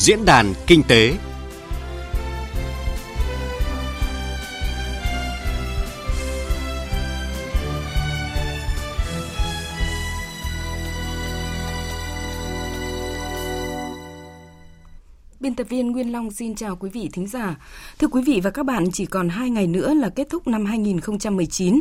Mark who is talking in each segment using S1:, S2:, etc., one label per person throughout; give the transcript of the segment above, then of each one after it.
S1: Diễn đàn Kinh tế.
S2: Viên Nguyên Long xin chào quý vị thính giả. Thưa quý vị và các bạn, chỉ còn 2 ngày nữa là kết thúc năm 2019.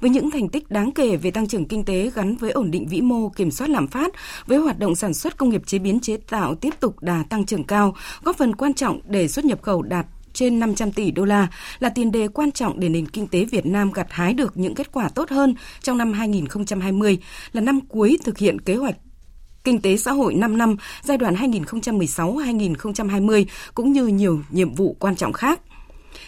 S2: Với những thành tích đáng kể về tăng trưởng kinh tế gắn với ổn định vĩ mô, kiểm soát lạm phát, với hoạt động sản xuất công nghiệp chế biến chế tạo tiếp tục đà tăng trưởng cao, góp phần quan trọng để xuất nhập khẩu đạt trên 500 tỷ đô la là tiền đề quan trọng để nền kinh tế Việt Nam gặt hái được những kết quả tốt hơn trong năm 2020, là năm cuối thực hiện kế hoạch kinh tế xã hội 5 năm giai đoạn 2016-2020 cũng như nhiều nhiệm vụ quan trọng khác.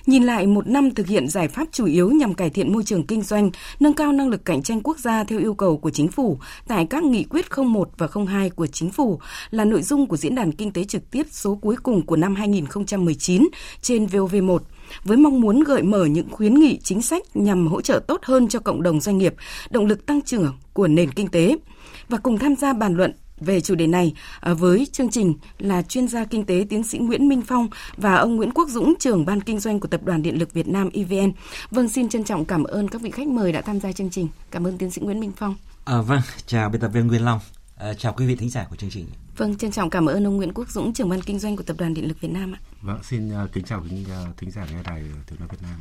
S2: Nhìn lại một năm thực hiện giải pháp chủ yếu nhằm cải thiện môi trường kinh doanh, nâng cao năng lực cạnh tranh quốc gia theo yêu cầu của chính phủ tại các nghị quyết 01 và 02 của chính phủ là nội dung của diễn đàn kinh tế trực tiếp số cuối cùng của năm 2019 trên VOV1 với mong muốn gợi mở những khuyến nghị chính sách nhằm hỗ trợ tốt hơn cho cộng đồng doanh nghiệp, động lực tăng trưởng của nền kinh tế. Và cùng tham gia bàn luận về chủ đề này à, với chương trình là chuyên gia kinh tế tiến sĩ Nguyễn Minh Phong và ông Nguyễn Quốc Dũng, trưởng ban kinh doanh của Tập đoàn Điện lực Việt Nam EVN. Vâng, xin trân trọng cảm ơn các vị khách mời đã tham gia chương trình. Cảm ơn tiến sĩ Nguyễn Minh Phong.
S3: À, vâng, chào biên tập viên Nguyên Long. À, chào quý vị thính giả của chương trình.
S2: Vâng, trân trọng cảm ơn ông Nguyễn Quốc Dũng, trưởng ban kinh doanh của Tập đoàn Điện lực Việt Nam ạ.
S4: Vâng, xin uh, kính chào thính, uh, thính giả nghe đài tiếng nói Việt Nam.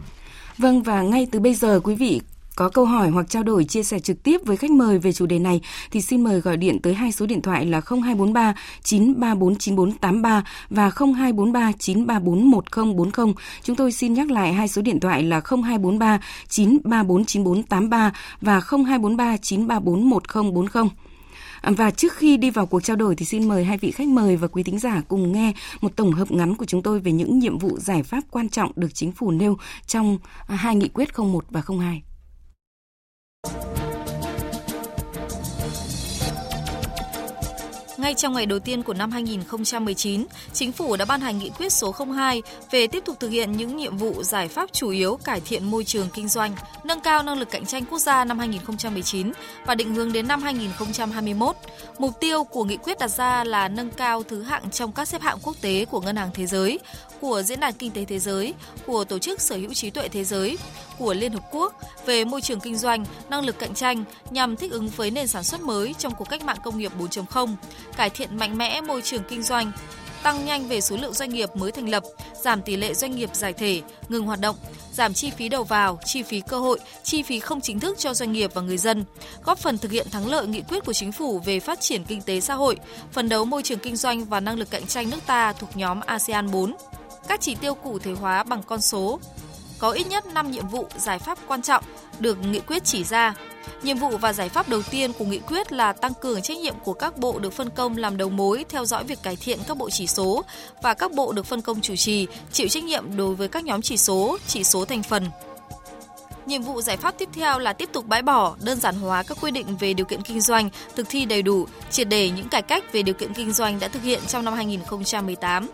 S2: Vâng và ngay từ bây giờ quý vị có câu hỏi hoặc trao đổi chia sẻ trực tiếp với khách mời về chủ đề này thì xin mời gọi điện tới hai số điện thoại là 0243 934 9483 và 0243 934 1040. Chúng tôi xin nhắc lại hai số điện thoại là 0243 934 9483 và 0243 934 1040. Và trước khi đi vào cuộc trao đổi thì xin mời hai vị khách mời và quý thính giả cùng nghe một tổng hợp ngắn của chúng tôi về những nhiệm vụ giải pháp quan trọng được chính phủ nêu trong à, hai nghị quyết 01 và 02.
S5: Ngay trong ngày đầu tiên của năm 2019, Chính phủ đã ban hành nghị quyết số 02 về tiếp tục thực hiện những nhiệm vụ giải pháp chủ yếu cải thiện môi trường kinh doanh, nâng cao năng lực cạnh tranh quốc gia năm 2019 và định hướng đến năm 2021. Mục tiêu của nghị quyết đặt ra là nâng cao thứ hạng trong các xếp hạng quốc tế của Ngân hàng Thế giới, của Diễn đàn Kinh tế Thế giới, của Tổ chức Sở hữu trí tuệ thế giới, của Liên Hợp Quốc về môi trường kinh doanh, năng lực cạnh tranh nhằm thích ứng với nền sản xuất mới trong cuộc cách mạng công nghiệp 4.0, cải thiện mạnh mẽ môi trường kinh doanh, tăng nhanh về số lượng doanh nghiệp mới thành lập, giảm tỷ lệ doanh nghiệp giải thể, ngừng hoạt động, giảm chi phí đầu vào, chi phí cơ hội, chi phí không chính thức cho doanh nghiệp và người dân, góp phần thực hiện thắng lợi nghị quyết của chính phủ về phát triển kinh tế xã hội, phấn đấu môi trường kinh doanh và năng lực cạnh tranh nước ta thuộc nhóm ASEAN 4 các chỉ tiêu cụ thể hóa bằng con số. Có ít nhất 5 nhiệm vụ giải pháp quan trọng được nghị quyết chỉ ra. Nhiệm vụ và giải pháp đầu tiên của nghị quyết là tăng cường trách nhiệm của các bộ được phân công làm đầu mối theo dõi việc cải thiện các bộ chỉ số và các bộ được phân công chủ trì chịu trách nhiệm đối với các nhóm chỉ số, chỉ số thành phần. Nhiệm vụ giải pháp tiếp theo là tiếp tục bãi bỏ, đơn giản hóa các quy định về điều kiện kinh doanh, thực thi đầy đủ, triệt đề những cải cách về điều kiện kinh doanh đã thực hiện trong năm 2018.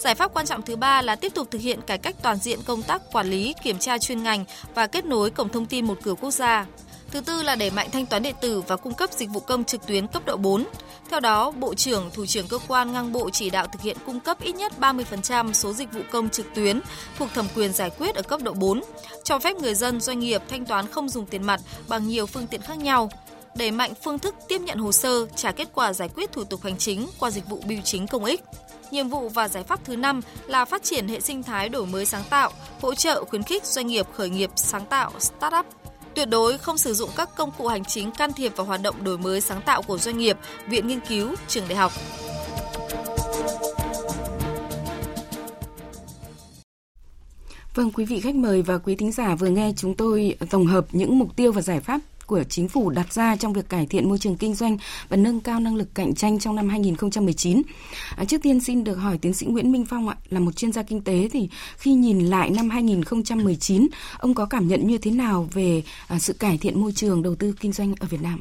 S5: Giải pháp quan trọng thứ ba là tiếp tục thực hiện cải cách toàn diện công tác quản lý, kiểm tra chuyên ngành và kết nối cổng thông tin một cửa quốc gia. Thứ tư là đẩy mạnh thanh toán điện tử và cung cấp dịch vụ công trực tuyến cấp độ 4. Theo đó, Bộ trưởng, Thủ trưởng cơ quan ngang bộ chỉ đạo thực hiện cung cấp ít nhất 30% số dịch vụ công trực tuyến thuộc thẩm quyền giải quyết ở cấp độ 4, cho phép người dân, doanh nghiệp thanh toán không dùng tiền mặt bằng nhiều phương tiện khác nhau, đẩy mạnh phương thức tiếp nhận hồ sơ, trả kết quả giải quyết thủ tục hành chính qua dịch vụ bưu chính công ích. Nhiệm vụ và giải pháp thứ năm là phát triển hệ sinh thái đổi mới sáng tạo, hỗ trợ khuyến khích doanh nghiệp khởi nghiệp sáng tạo, startup. Tuyệt đối không sử dụng các công cụ hành chính can thiệp vào hoạt động đổi mới sáng tạo của doanh nghiệp, viện nghiên cứu, trường đại học.
S2: Vâng, quý vị khách mời và quý thính giả vừa nghe chúng tôi tổng hợp những mục tiêu và giải pháp của chính phủ đặt ra trong việc cải thiện môi trường kinh doanh và nâng cao năng lực cạnh tranh trong năm 2019. À, trước tiên xin được hỏi tiến sĩ Nguyễn Minh Phong ạ, là một chuyên gia kinh tế thì khi nhìn lại năm 2019, ông có cảm nhận như thế nào về à, sự cải thiện môi trường đầu tư kinh doanh ở Việt Nam?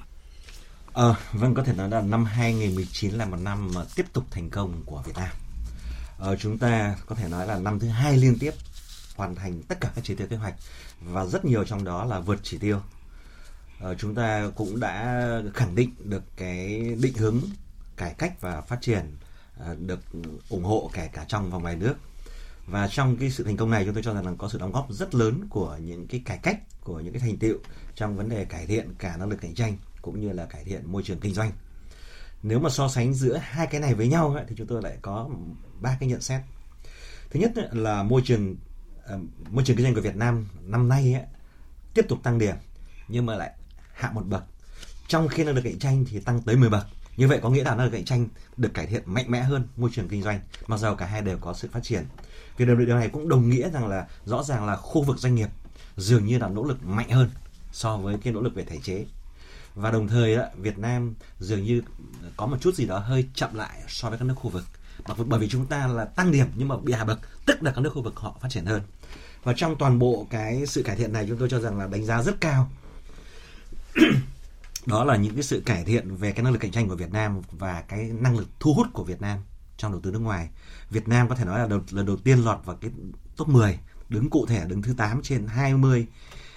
S3: À, vâng có thể nói là năm 2019 là một năm mà tiếp tục thành công của Việt Nam. À, chúng ta có thể nói là năm thứ hai liên tiếp hoàn thành tất cả các chỉ tiêu kế hoạch và rất nhiều trong đó là vượt chỉ tiêu Ờ, chúng ta cũng đã khẳng định được cái định hướng cải cách và phát triển ờ, được ủng hộ kể cả trong và ngoài nước. Và trong cái sự thành công này chúng tôi cho rằng là có sự đóng góp rất lớn của những cái cải cách của những cái thành tựu trong vấn đề cải thiện cả năng lực cạnh tranh cũng như là cải thiện môi trường kinh doanh. Nếu mà so sánh giữa hai cái này với nhau ấy, thì chúng tôi lại có ba cái nhận xét. Thứ nhất là môi trường ờ, môi trường kinh doanh của Việt Nam năm nay ấy, tiếp tục tăng điểm nhưng mà lại hạ một bậc. Trong khi năng lực cạnh tranh thì tăng tới 10 bậc. Như vậy có nghĩa là năng lực cạnh tranh được cải thiện mạnh mẽ hơn môi trường kinh doanh mặc dù cả hai đều có sự phát triển. Vì điều này cũng đồng nghĩa rằng là rõ ràng là khu vực doanh nghiệp dường như là nỗ lực mạnh hơn so với cái nỗ lực về thể chế. Và đồng thời đó, Việt Nam dường như có một chút gì đó hơi chậm lại so với các nước khu vực. Bởi vì chúng ta là tăng điểm nhưng mà bị hạ bậc tức là các nước khu vực họ phát triển hơn. Và trong toàn bộ cái sự cải thiện này chúng tôi cho rằng là đánh giá rất cao đó là những cái sự cải thiện về cái năng lực cạnh tranh của Việt Nam và cái năng lực thu hút của Việt Nam trong đầu tư nước ngoài. Việt Nam có thể nói là đầu, lần đầu tiên lọt vào cái top 10, đứng cụ thể đứng thứ 8 trên 20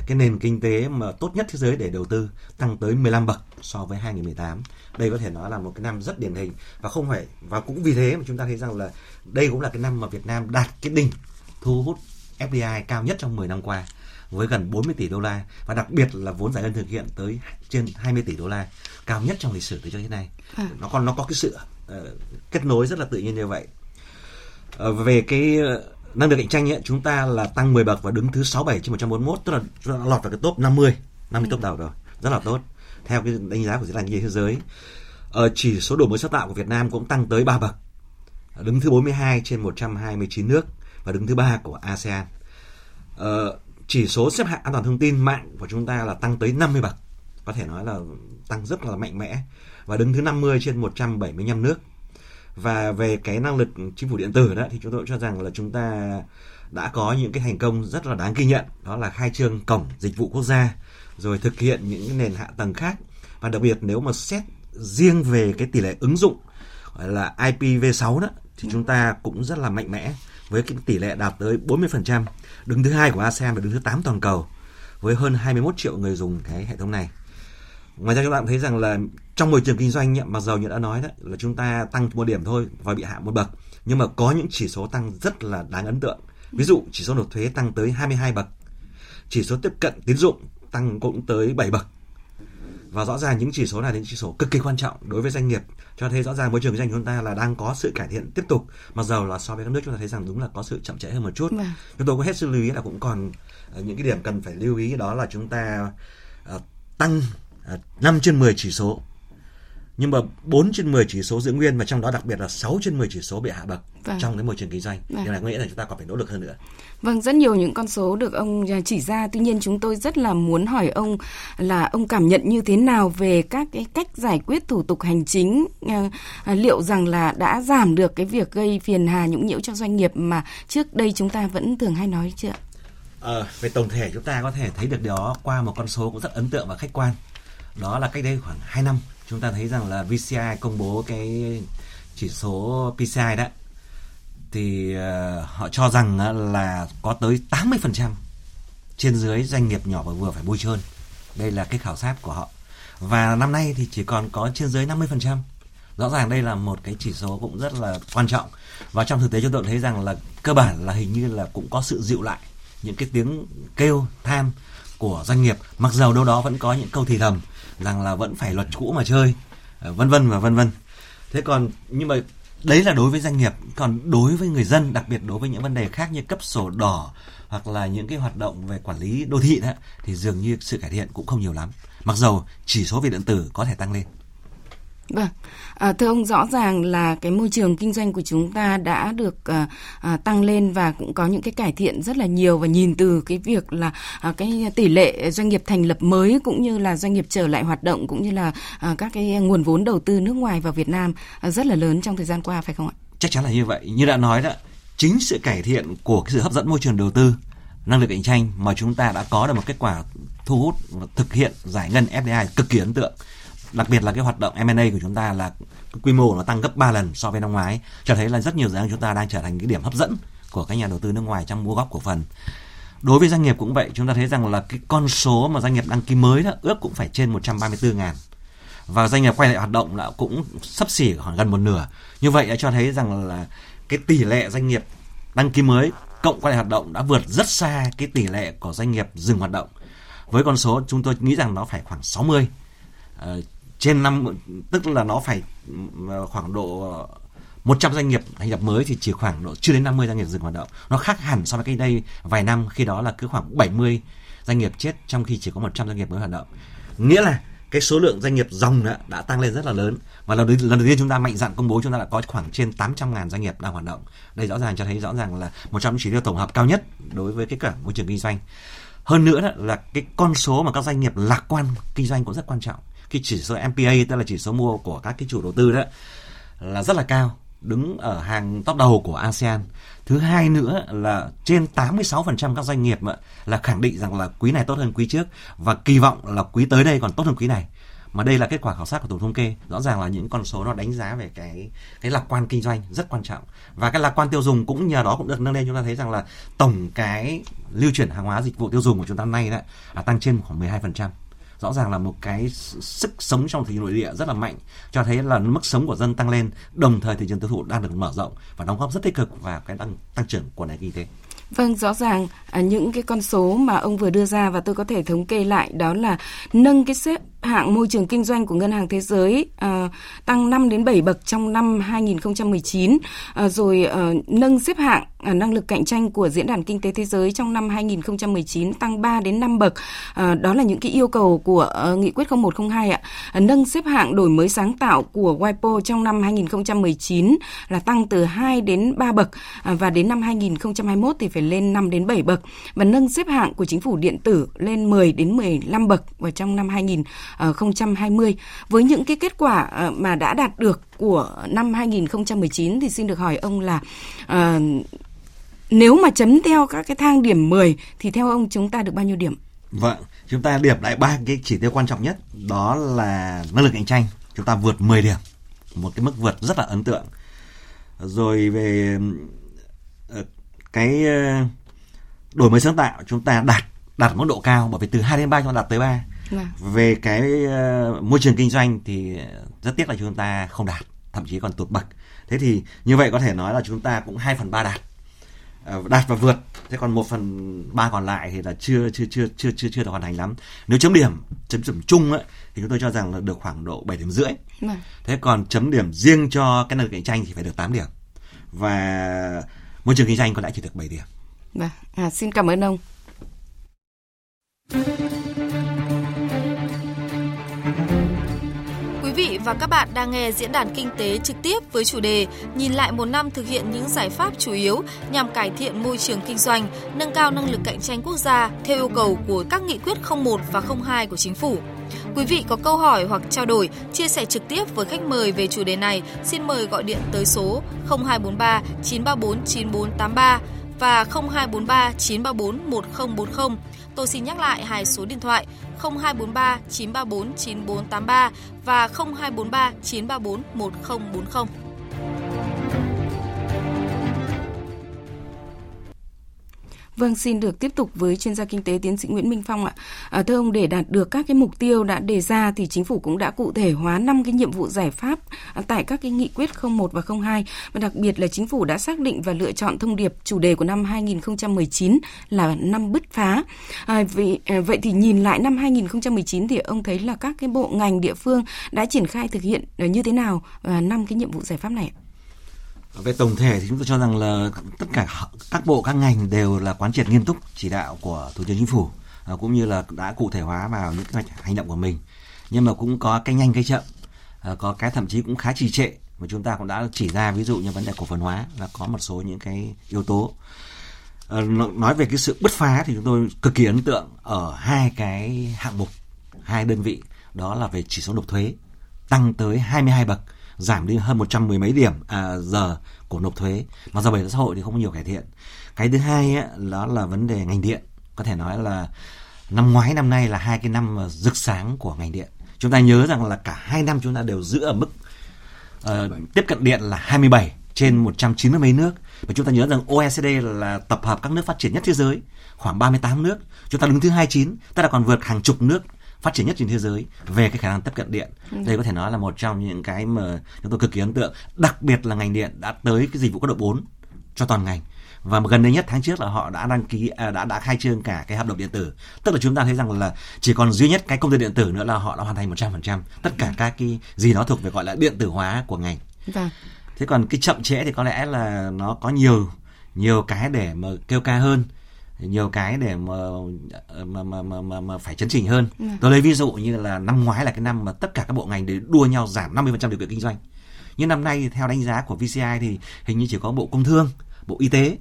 S3: cái nền kinh tế mà tốt nhất thế giới để đầu tư tăng tới 15 bậc so với 2018. Đây có thể nói là một cái năm rất điển hình và không phải và cũng vì thế mà chúng ta thấy rằng là đây cũng là cái năm mà Việt Nam đạt cái đỉnh thu hút FDI cao nhất trong 10 năm qua với gần 40 tỷ đô la và đặc biệt là vốn giải ngân thực hiện tới trên 20 tỷ đô la cao nhất trong lịch sử từ trước đến nay. À. Nó còn nó có cái sự uh, kết nối rất là tự nhiên như vậy. Uh, về cái uh, năng lực cạnh tranh ấy, chúng ta là tăng 10 bậc và đứng thứ 67 trên 141 tức là lọt vào cái top 50, 50 ừ. top đầu rồi. Rất là tốt. Theo cái đánh giá của diễn đàn kinh tế thế giới. Ở chỉ số đổi mới sáng tạo của Việt Nam cũng tăng tới 3 bậc. Đứng thứ 42 trên 129 nước và đứng thứ ba của ASEAN. Ờ, chỉ số xếp hạng an toàn thông tin mạng của chúng ta là tăng tới 50 bậc. Có thể nói là tăng rất là mạnh mẽ và đứng thứ 50 trên 175 nước. Và về cái năng lực chính phủ điện tử đó thì chúng tôi cho rằng là chúng ta đã có những cái thành công rất là đáng ghi nhận đó là khai trương cổng dịch vụ quốc gia rồi thực hiện những nền hạ tầng khác và đặc biệt nếu mà xét riêng về cái tỷ lệ ứng dụng gọi là IPv6 đó thì chúng ta cũng rất là mạnh mẽ với cái tỷ lệ đạt tới 40%, đứng thứ hai của ASEAN và đứng thứ 8 toàn cầu với hơn 21 triệu người dùng cái hệ thống này. Ngoài ra các bạn thấy rằng là trong môi trường kinh doanh mặc dầu như đã nói đó là chúng ta tăng một điểm thôi và bị hạ một bậc, nhưng mà có những chỉ số tăng rất là đáng ấn tượng. Ví dụ chỉ số nộp thuế tăng tới 22 bậc, chỉ số tiếp cận tín dụng tăng cũng tới 7 bậc và rõ ràng những chỉ số này là những chỉ số cực kỳ quan trọng đối với doanh nghiệp. Cho thấy rõ ràng môi trường kinh doanh của chúng ta là đang có sự cải thiện tiếp tục. Mặc dầu là so với các nước chúng ta thấy rằng đúng là có sự chậm trễ hơn một chút. Vâng. chúng tôi có hết sức lưu ý là cũng còn uh, những cái điểm cần phải lưu ý đó là chúng ta uh, tăng uh, 5 trên 10 chỉ số nhưng mà 4 trên 10 chỉ số giữ nguyên và trong đó đặc biệt là 6 trên 10 chỉ số bị hạ bậc vâng. trong cái môi trường kinh doanh. Vâng. Điều này có nghĩa là chúng ta còn phải nỗ lực hơn nữa.
S2: Vâng, rất nhiều những con số được ông chỉ ra. Tuy nhiên chúng tôi rất là muốn hỏi ông là ông cảm nhận như thế nào về các cái cách giải quyết thủ tục hành chính à, à, liệu rằng là đã giảm được cái việc gây phiền hà nhũng nhiễu cho doanh nghiệp mà trước đây chúng ta vẫn thường hay nói chưa?
S3: À, về tổng thể chúng ta có thể thấy được đó qua một con số cũng rất ấn tượng và khách quan. Đó là cách đây khoảng 2 năm chúng ta thấy rằng là VCI công bố cái chỉ số PCI đó thì uh, họ cho rằng uh, là có tới 80% trên dưới doanh nghiệp nhỏ và vừa phải bôi trơn. Đây là cái khảo sát của họ. Và năm nay thì chỉ còn có trên dưới 50%. Rõ ràng đây là một cái chỉ số cũng rất là quan trọng. Và trong thực tế chúng tôi thấy rằng là cơ bản là hình như là cũng có sự dịu lại những cái tiếng kêu than của doanh nghiệp mặc dầu đâu đó vẫn có những câu thì thầm rằng là vẫn phải luật cũ mà chơi. Ờ, vân vân và vân vân. Thế còn, nhưng mà đấy là đối với doanh nghiệp. Còn đối với người dân, đặc biệt đối với những vấn đề khác như cấp sổ đỏ hoặc là những cái hoạt động về quản lý đô thị đó, thì dường như sự cải thiện cũng không nhiều lắm. Mặc dầu chỉ số về điện tử có thể tăng lên.
S2: Vâng, à, thưa ông rõ ràng là cái môi trường kinh doanh của chúng ta đã được à, à, tăng lên và cũng có những cái cải thiện rất là nhiều và nhìn từ cái việc là à, cái tỷ lệ doanh nghiệp thành lập mới cũng như là doanh nghiệp trở lại hoạt động cũng như là à, các cái nguồn vốn đầu tư nước ngoài vào Việt Nam à, rất là lớn trong thời gian qua phải không ạ?
S3: Chắc chắn là như vậy. Như đã nói đó, chính sự cải thiện của cái sự hấp dẫn môi trường đầu tư năng lực cạnh tranh mà chúng ta đã có được một kết quả thu hút và thực hiện giải ngân FDI cực kỳ ấn tượng đặc biệt là cái hoạt động M&A của chúng ta là quy mô nó tăng gấp 3 lần so với năm ngoái, cho thấy là rất nhiều dự án chúng ta đang trở thành cái điểm hấp dẫn của các nhà đầu tư nước ngoài trong mua góp cổ phần đối với doanh nghiệp cũng vậy, chúng ta thấy rằng là cái con số mà doanh nghiệp đăng ký mới đó ước cũng phải trên 134 ngàn và doanh nghiệp quay lại hoạt động là cũng sấp xỉ khoảng gần một nửa. Như vậy đã cho thấy rằng là cái tỷ lệ doanh nghiệp đăng ký mới cộng quay lại hoạt động đã vượt rất xa cái tỷ lệ của doanh nghiệp dừng hoạt động. Với con số chúng tôi nghĩ rằng nó phải khoảng 60 trên năm tức là nó phải ừ, ờ, khoảng độ ờ, 100 doanh nghiệp thành lập mới thì chỉ khoảng độ chưa đến 50 doanh nghiệp dừng hoạt động. Nó khác hẳn so với cách đây vài năm khi đó là cứ khoảng 70 doanh nghiệp chết trong khi chỉ có 100 doanh nghiệp mới hoạt động. Nghĩa là cái số lượng doanh nghiệp dòng đã, đã tăng lên rất là lớn và lần đầu, lần đầu tiên chúng ta mạnh dạn công bố chúng ta đã có khoảng trên 800 ngàn doanh nghiệp đang hoạt động. Đây rõ ràng cho thấy rõ ràng là một trong những chỉ tiêu tổng hợp cao nhất đối với cái cả môi trường kinh doanh. Hơn nữa là cái con số mà các doanh nghiệp lạc quan kinh doanh cũng rất quan trọng. Cái chỉ số MPA tức là chỉ số mua của các cái chủ đầu tư đó là rất là cao đứng ở hàng top đầu của ASEAN. Thứ hai nữa là trên 86% các doanh nghiệp là khẳng định rằng là quý này tốt hơn quý trước và kỳ vọng là quý tới đây còn tốt hơn quý này. Mà đây là kết quả khảo sát của tổng thống kê, rõ ràng là những con số nó đánh giá về cái cái lạc quan kinh doanh rất quan trọng. Và cái lạc quan tiêu dùng cũng nhờ đó cũng được nâng lên chúng ta thấy rằng là tổng cái lưu chuyển hàng hóa dịch vụ tiêu dùng của chúng ta nay đó là tăng trên khoảng 12% rõ ràng là một cái sức sống trong thị trường nội địa rất là mạnh cho thấy là mức sống của dân tăng lên đồng thời thị trường tiêu thụ đang được mở rộng và đóng góp rất tích cực vào cái tăng tăng trưởng của nền kinh tế.
S2: Vâng, rõ ràng à, những cái con số mà ông vừa đưa ra và tôi có thể thống kê lại đó là nâng cái xếp hạng môi trường kinh doanh của Ngân hàng Thế giới à, tăng 5 đến 7 bậc trong năm 2019, à, ờ, rồi à, nâng xếp hạng à, năng lực cạnh tranh của Diễn đàn Kinh tế Thế giới trong năm 2019 tăng 3 đến 5 bậc. À, đó là những cái yêu cầu của à, Nghị quyết 0102 ạ. À, nâng xếp hạng đổi mới sáng tạo của WIPO trong năm 2019 là tăng từ 2 đến 3 bậc à, và đến năm 2021 thì phải lên 5 đến 7 bậc và nâng xếp hạng của chính phủ điện tử lên 10 đến 15 bậc vào trong năm 2020. Với những cái kết quả ờ, mà đã đạt được của năm 2019 thì xin được hỏi ông là ờ, nếu mà chấm theo các cái thang điểm 10 thì theo ông chúng ta được bao nhiêu điểm?
S3: Vâng, chúng ta điểm lại ba cái chỉ tiêu quan trọng nhất đó là năng lực cạnh tranh. Chúng ta vượt 10 điểm một cái mức vượt rất là ấn tượng. Rồi về ờ, cái đổi mới sáng tạo chúng ta đạt đạt mức độ cao bởi vì từ 2 đến 3 chúng ta đạt tới 3 Vâng. về cái uh, môi trường kinh doanh thì rất tiếc là chúng ta không đạt thậm chí còn tụt bậc. Thế thì như vậy có thể nói là chúng ta cũng 2 phần 3 đạt. Uh, đạt và vượt. Thế còn 1 phần 3 còn lại thì là chưa chưa chưa chưa chưa chưa được hoàn thành lắm. Nếu chấm điểm chấm điểm chung ấy, thì chúng tôi cho rằng là được khoảng độ 7 điểm rưỡi. Vâng. thế còn chấm điểm riêng cho cái năng lực cạnh tranh thì phải được 8 điểm. Và môi trường kinh doanh có lẽ chỉ được 7 điểm.
S2: Vâng. À, xin cảm ơn ông
S5: và các bạn đang nghe diễn đàn kinh tế trực tiếp với chủ đề Nhìn lại một năm thực hiện những giải pháp chủ yếu nhằm cải thiện môi trường kinh doanh, nâng cao năng lực cạnh tranh quốc gia theo yêu cầu của các nghị quyết 01 và 02 của chính phủ. Quý vị có câu hỏi hoặc trao đổi, chia sẻ trực tiếp với khách mời về chủ đề này, xin mời gọi điện tới số 0243 934 9483 và 0243 934 1040. Tôi xin nhắc lại hai số điện thoại 0243 934 9483 và 0243 934 1040.
S2: Vâng, xin được tiếp tục với chuyên gia kinh tế tiến sĩ Nguyễn Minh Phong ạ. À, thưa ông, để đạt được các cái mục tiêu đã đề ra thì chính phủ cũng đã cụ thể hóa năm cái nhiệm vụ giải pháp à, tại các cái nghị quyết 01 và 02 và đặc biệt là chính phủ đã xác định và lựa chọn thông điệp chủ đề của năm 2019 là năm bứt phá. À, vì, à, vậy thì nhìn lại năm 2019 thì ông thấy là các cái bộ ngành địa phương đã triển khai thực hiện à, như thế nào à, năm cái nhiệm vụ giải pháp này ạ?
S3: Về tổng thể thì chúng tôi cho rằng là tất cả các bộ, các ngành đều là quán triệt nghiêm túc chỉ đạo của thủ tướng chính phủ à, cũng như là đã cụ thể hóa vào những cái hành động của mình. Nhưng mà cũng có cái nhanh, cái chậm à, có cái thậm chí cũng khá trì trệ, mà chúng ta cũng đã chỉ ra ví dụ như vấn đề cổ phần hóa là có một số những cái yếu tố. À, nói về cái sự bứt phá thì chúng tôi cực kỳ ấn tượng ở hai cái hạng mục, hai đơn vị, đó là về chỉ số nộp thuế, tăng tới 22 bậc giảm đi hơn 110 mấy điểm à, giờ của nộp thuế. Mà do bảo hiểm xã hội thì không có nhiều cải thiện. Cái thứ hai ấy, đó là vấn đề ngành điện. Có thể nói là năm ngoái năm nay là hai cái năm rực sáng của ngành điện. Chúng ta nhớ rằng là cả hai năm chúng ta đều giữ ở mức uh, tiếp cận điện là 27 trên 190 mấy nước. Và chúng ta nhớ rằng OECD là tập hợp các nước phát triển nhất thế giới khoảng 38 nước. Chúng ta đứng thứ 29 tức là còn vượt hàng chục nước phát triển nhất trên thế giới về cái khả năng tiếp cận điện. Ừ. Đây có thể nói là một trong những cái mà chúng tôi cực kỳ ấn tượng, đặc biệt là ngành điện đã tới cái dịch vụ cấp độ 4 cho toàn ngành và gần đây nhất tháng trước là họ đã đăng ký à, đã đã khai trương cả cái hợp đồng điện tử tức là chúng ta thấy rằng là chỉ còn duy nhất cái công ty điện tử nữa là họ đã hoàn thành 100% tất cả các cái gì nó thuộc về gọi là điện tử hóa của ngành vâng. thế còn cái chậm trễ thì có lẽ là nó có nhiều nhiều cái để mà kêu ca hơn nhiều cái để mà mà mà mà, mà, mà phải chấn chỉnh hơn. Ừ. Tôi lấy ví dụ như là năm ngoái là cái năm mà tất cả các bộ ngành đều đua nhau giảm 50% điều kiện kinh doanh. Nhưng năm nay theo đánh giá của VCI thì hình như chỉ có Bộ Công Thương, Bộ Y tế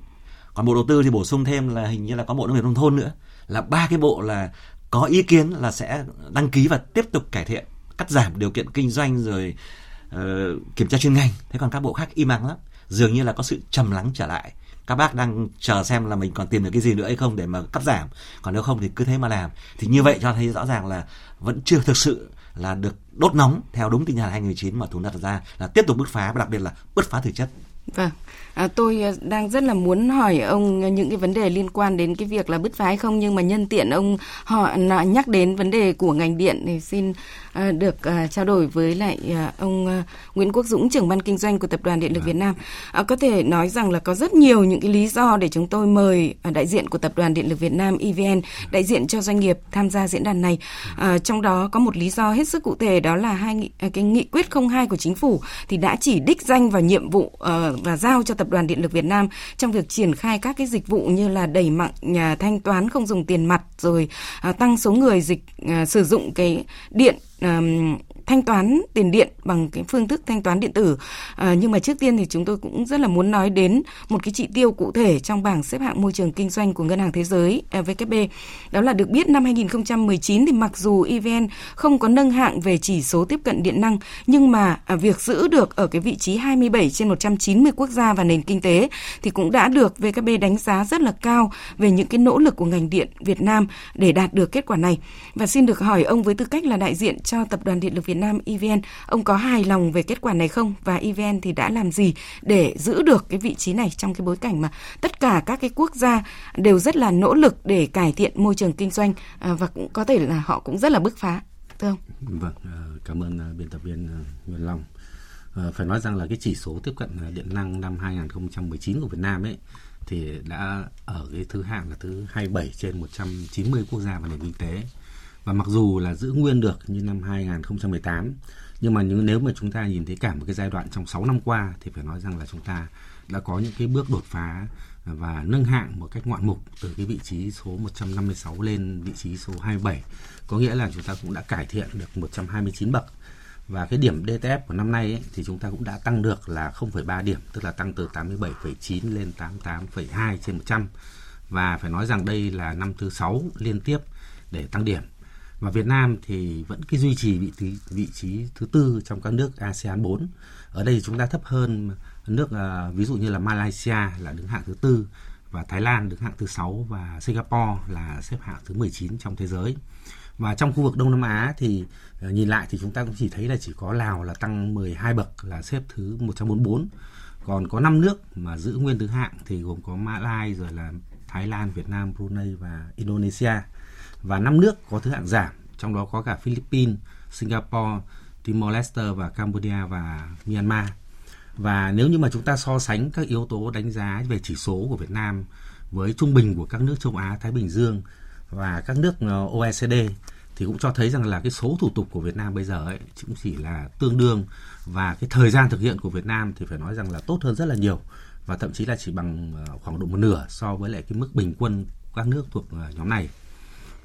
S3: còn bộ đầu tư thì bổ sung thêm là hình như là có bộ nông nghiệp nông thôn nữa là ba cái bộ là có ý kiến là sẽ đăng ký và tiếp tục cải thiện cắt giảm điều kiện kinh doanh rồi uh, kiểm tra chuyên ngành thế còn các bộ khác im lặng lắm dường như là có sự trầm lắng trở lại các bác đang chờ xem là mình còn tìm được cái gì nữa hay không để mà cắt giảm. Còn nếu không thì cứ thế mà làm. Thì như vậy cho thấy rõ ràng là vẫn chưa thực sự là được đốt nóng theo đúng tinh thần 2019 mà thủ đặt ra là tiếp tục bứt phá và đặc biệt là bứt phá thực chất.
S2: Vâng, à, tôi à, đang rất là muốn hỏi ông những cái vấn đề liên quan đến cái việc là bứt phá hay không nhưng mà nhân tiện ông họ nhắc đến vấn đề của ngành điện thì xin à, được à, trao đổi với lại à, ông à, Nguyễn Quốc Dũng trưởng ban kinh doanh của tập đoàn Điện lực vâng. Việt Nam. À, có thể nói rằng là có rất nhiều những cái lý do để chúng tôi mời à, đại diện của tập đoàn Điện lực Việt Nam EVN đại diện cho doanh nghiệp tham gia diễn đàn này. À, trong đó có một lý do hết sức cụ thể đó là hai à, cái nghị quyết 02 của chính phủ thì đã chỉ đích danh vào nhiệm vụ à, và giao cho tập đoàn Điện lực Việt Nam trong việc triển khai các cái dịch vụ như là đẩy mạnh nhà thanh toán không dùng tiền mặt rồi à, tăng số người dịch à, sử dụng cái điện um, thanh toán tiền điện bằng cái phương thức thanh toán điện tử. À, nhưng mà trước tiên thì chúng tôi cũng rất là muốn nói đến một cái chỉ tiêu cụ thể trong bảng xếp hạng môi trường kinh doanh của Ngân hàng Thế giới à, WB. Đó là được biết năm 2019 thì mặc dù EVN không có nâng hạng về chỉ số tiếp cận điện năng nhưng mà à, việc giữ được ở cái vị trí 27 trên 190 quốc gia và nền kinh tế thì cũng đã được WB đánh giá rất là cao về những cái nỗ lực của ngành điện Việt Nam để đạt được kết quả này. Và xin được hỏi ông với tư cách là đại diện cho Tập đoàn Điện lực Việt Nam EVN, ông có hài lòng về kết quả này không? Và EVN thì đã làm gì để giữ được cái vị trí này trong cái bối cảnh mà tất cả các cái quốc gia đều rất là nỗ lực để cải thiện môi trường kinh doanh à, và cũng có thể là họ cũng rất là bứt phá, thưa ông?
S4: Vâng, à, cảm ơn à, biên tập viên Nguyễn Long. Phải nói rằng là cái chỉ số tiếp cận điện năng năm 2019 của Việt Nam ấy thì đã ở cái thứ hạng là thứ 27 trên 190 quốc gia và nền kinh tế và mặc dù là giữ nguyên được như năm 2018 nhưng mà nếu mà chúng ta nhìn thấy cả một cái giai đoạn trong 6 năm qua thì phải nói rằng là chúng ta đã có những cái bước đột phá và nâng hạng một cách ngoạn mục từ cái vị trí số 156 lên vị trí số 27 có nghĩa là chúng ta cũng đã cải thiện được 129 bậc. Và cái điểm DTF của năm nay ấy, thì chúng ta cũng đã tăng được là 0,3 điểm tức là tăng từ 87,9 lên 88,2 trên 100 và phải nói rằng đây là năm thứ sáu liên tiếp để tăng điểm mà Việt Nam thì vẫn cái duy trì vị trí, vị trí thứ tư trong các nước ASEAN 4. Ở đây chúng ta thấp hơn nước uh, ví dụ như là Malaysia là đứng hạng thứ tư và Thái Lan đứng hạng thứ sáu và Singapore là xếp hạng thứ 19 trong thế giới. Và trong khu vực Đông Nam Á thì à, nhìn lại thì chúng ta cũng chỉ thấy là chỉ có Lào là tăng 12 bậc là xếp thứ 144. Còn có 5 nước mà giữ nguyên thứ hạng thì gồm có Malai rồi là Thái Lan, Việt Nam, Brunei và Indonesia và năm nước có thứ hạng giảm, trong đó có cả Philippines, Singapore, Timor-Leste và Cambodia và Myanmar. Và nếu như mà chúng ta so sánh các yếu tố đánh giá về chỉ số của Việt Nam với trung bình của các nước châu Á, Thái Bình Dương và các nước ờ, OECD thì cũng cho thấy rằng là cái số thủ tục của Việt Nam bây giờ ấy cũng chỉ là tương đương và cái thời gian thực hiện của Việt Nam thì phải nói rằng là tốt hơn rất là nhiều và thậm chí là chỉ bằng ờ, khoảng độ một nửa so với lại cái mức bình quân các nước thuộc ờ, nhóm này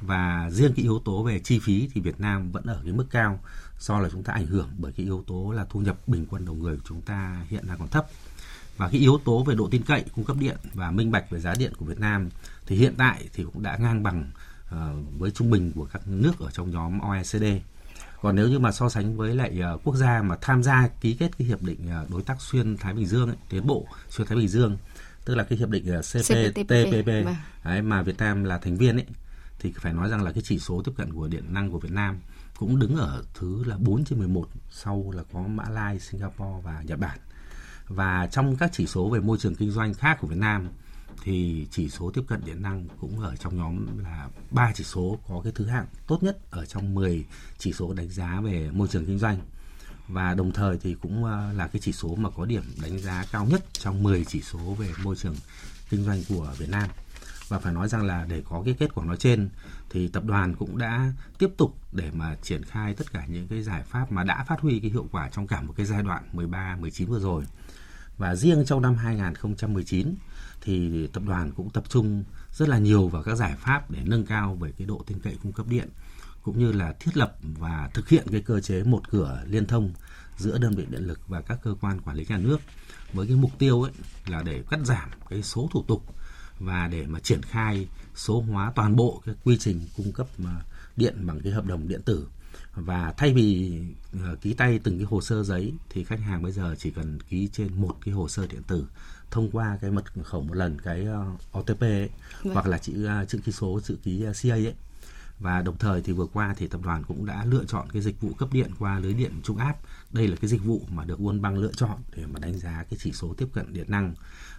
S4: và riêng cái yếu tố về chi phí thì Việt Nam vẫn ở cái mức cao do là chúng ta ảnh hưởng bởi cái yếu tố là thu nhập bình quân đầu người của chúng ta hiện là còn thấp và cái yếu tố về độ tin cậy cung cấp điện và minh bạch về giá điện của Việt Nam thì hiện tại thì cũng đã ngang bằng uh, với trung bình của các nước ở trong nhóm OECD. Còn nếu như mà so sánh với lại uh, quốc gia mà tham gia ký kết cái hiệp định uh, đối tác xuyên Thái Bình Dương ấy, tiến bộ xuyên Thái Bình Dương tức là cái hiệp định uh, CPTPP, đấy, mà Việt Nam là thành viên ấy thì phải nói rằng là cái chỉ số tiếp cận của điện năng của Việt Nam cũng đứng ở thứ là 4 trên 11 sau là có Mã Lai, Singapore và Nhật Bản. Và trong các chỉ số về môi trường kinh doanh khác của Việt Nam thì chỉ số tiếp cận điện năng cũng ở trong nhóm là ba chỉ số có cái thứ hạng tốt nhất ở trong 10 chỉ số đánh giá về môi trường kinh doanh và đồng thời thì cũng ờ, là cái chỉ số mà có điểm đánh giá cao nhất trong 10 chỉ số về môi trường kinh doanh của Việt Nam. Và phải nói rằng là để có cái kết quả nói trên, thì tập đoàn cũng đã tiếp tục để mà triển khai tất cả những cái giải pháp mà đã phát huy cái hiệu quả trong cả một cái giai đoạn 13 19 vừa rồi. Và riêng trong năm 2019 thì tập đoàn cũng tập trung rất là nhiều vào các giải pháp để nâng cao về cái độ tin cậy cung cấp điện, cũng như là thiết lập và thực hiện cái cơ chế một cửa liên thông giữa đơn vị điện lực và các cơ quan quản lý nhà nước, với cái mục tiêu ấy là để cắt giảm cái số thủ tục và để mà triển khai số hóa toàn bộ cái quy trình cung cấp mà điện bằng cái hợp đồng điện tử và thay vì uh, ký tay từng cái hồ sơ giấy thì khách hàng bây giờ chỉ cần ký trên một cái hồ sơ điện tử thông qua cái mật khẩu một lần cái uh, OTP ấy, vâng. hoặc là chữ chữ ký số chữ ký CA ấy và đồng thời thì vừa qua thì tập đoàn cũng đã lựa chọn cái dịch vụ cấp điện qua lưới điện trung áp. Đây là cái dịch vụ mà được World Bank lựa chọn để mà đánh giá cái chỉ số tiếp cận điện năng.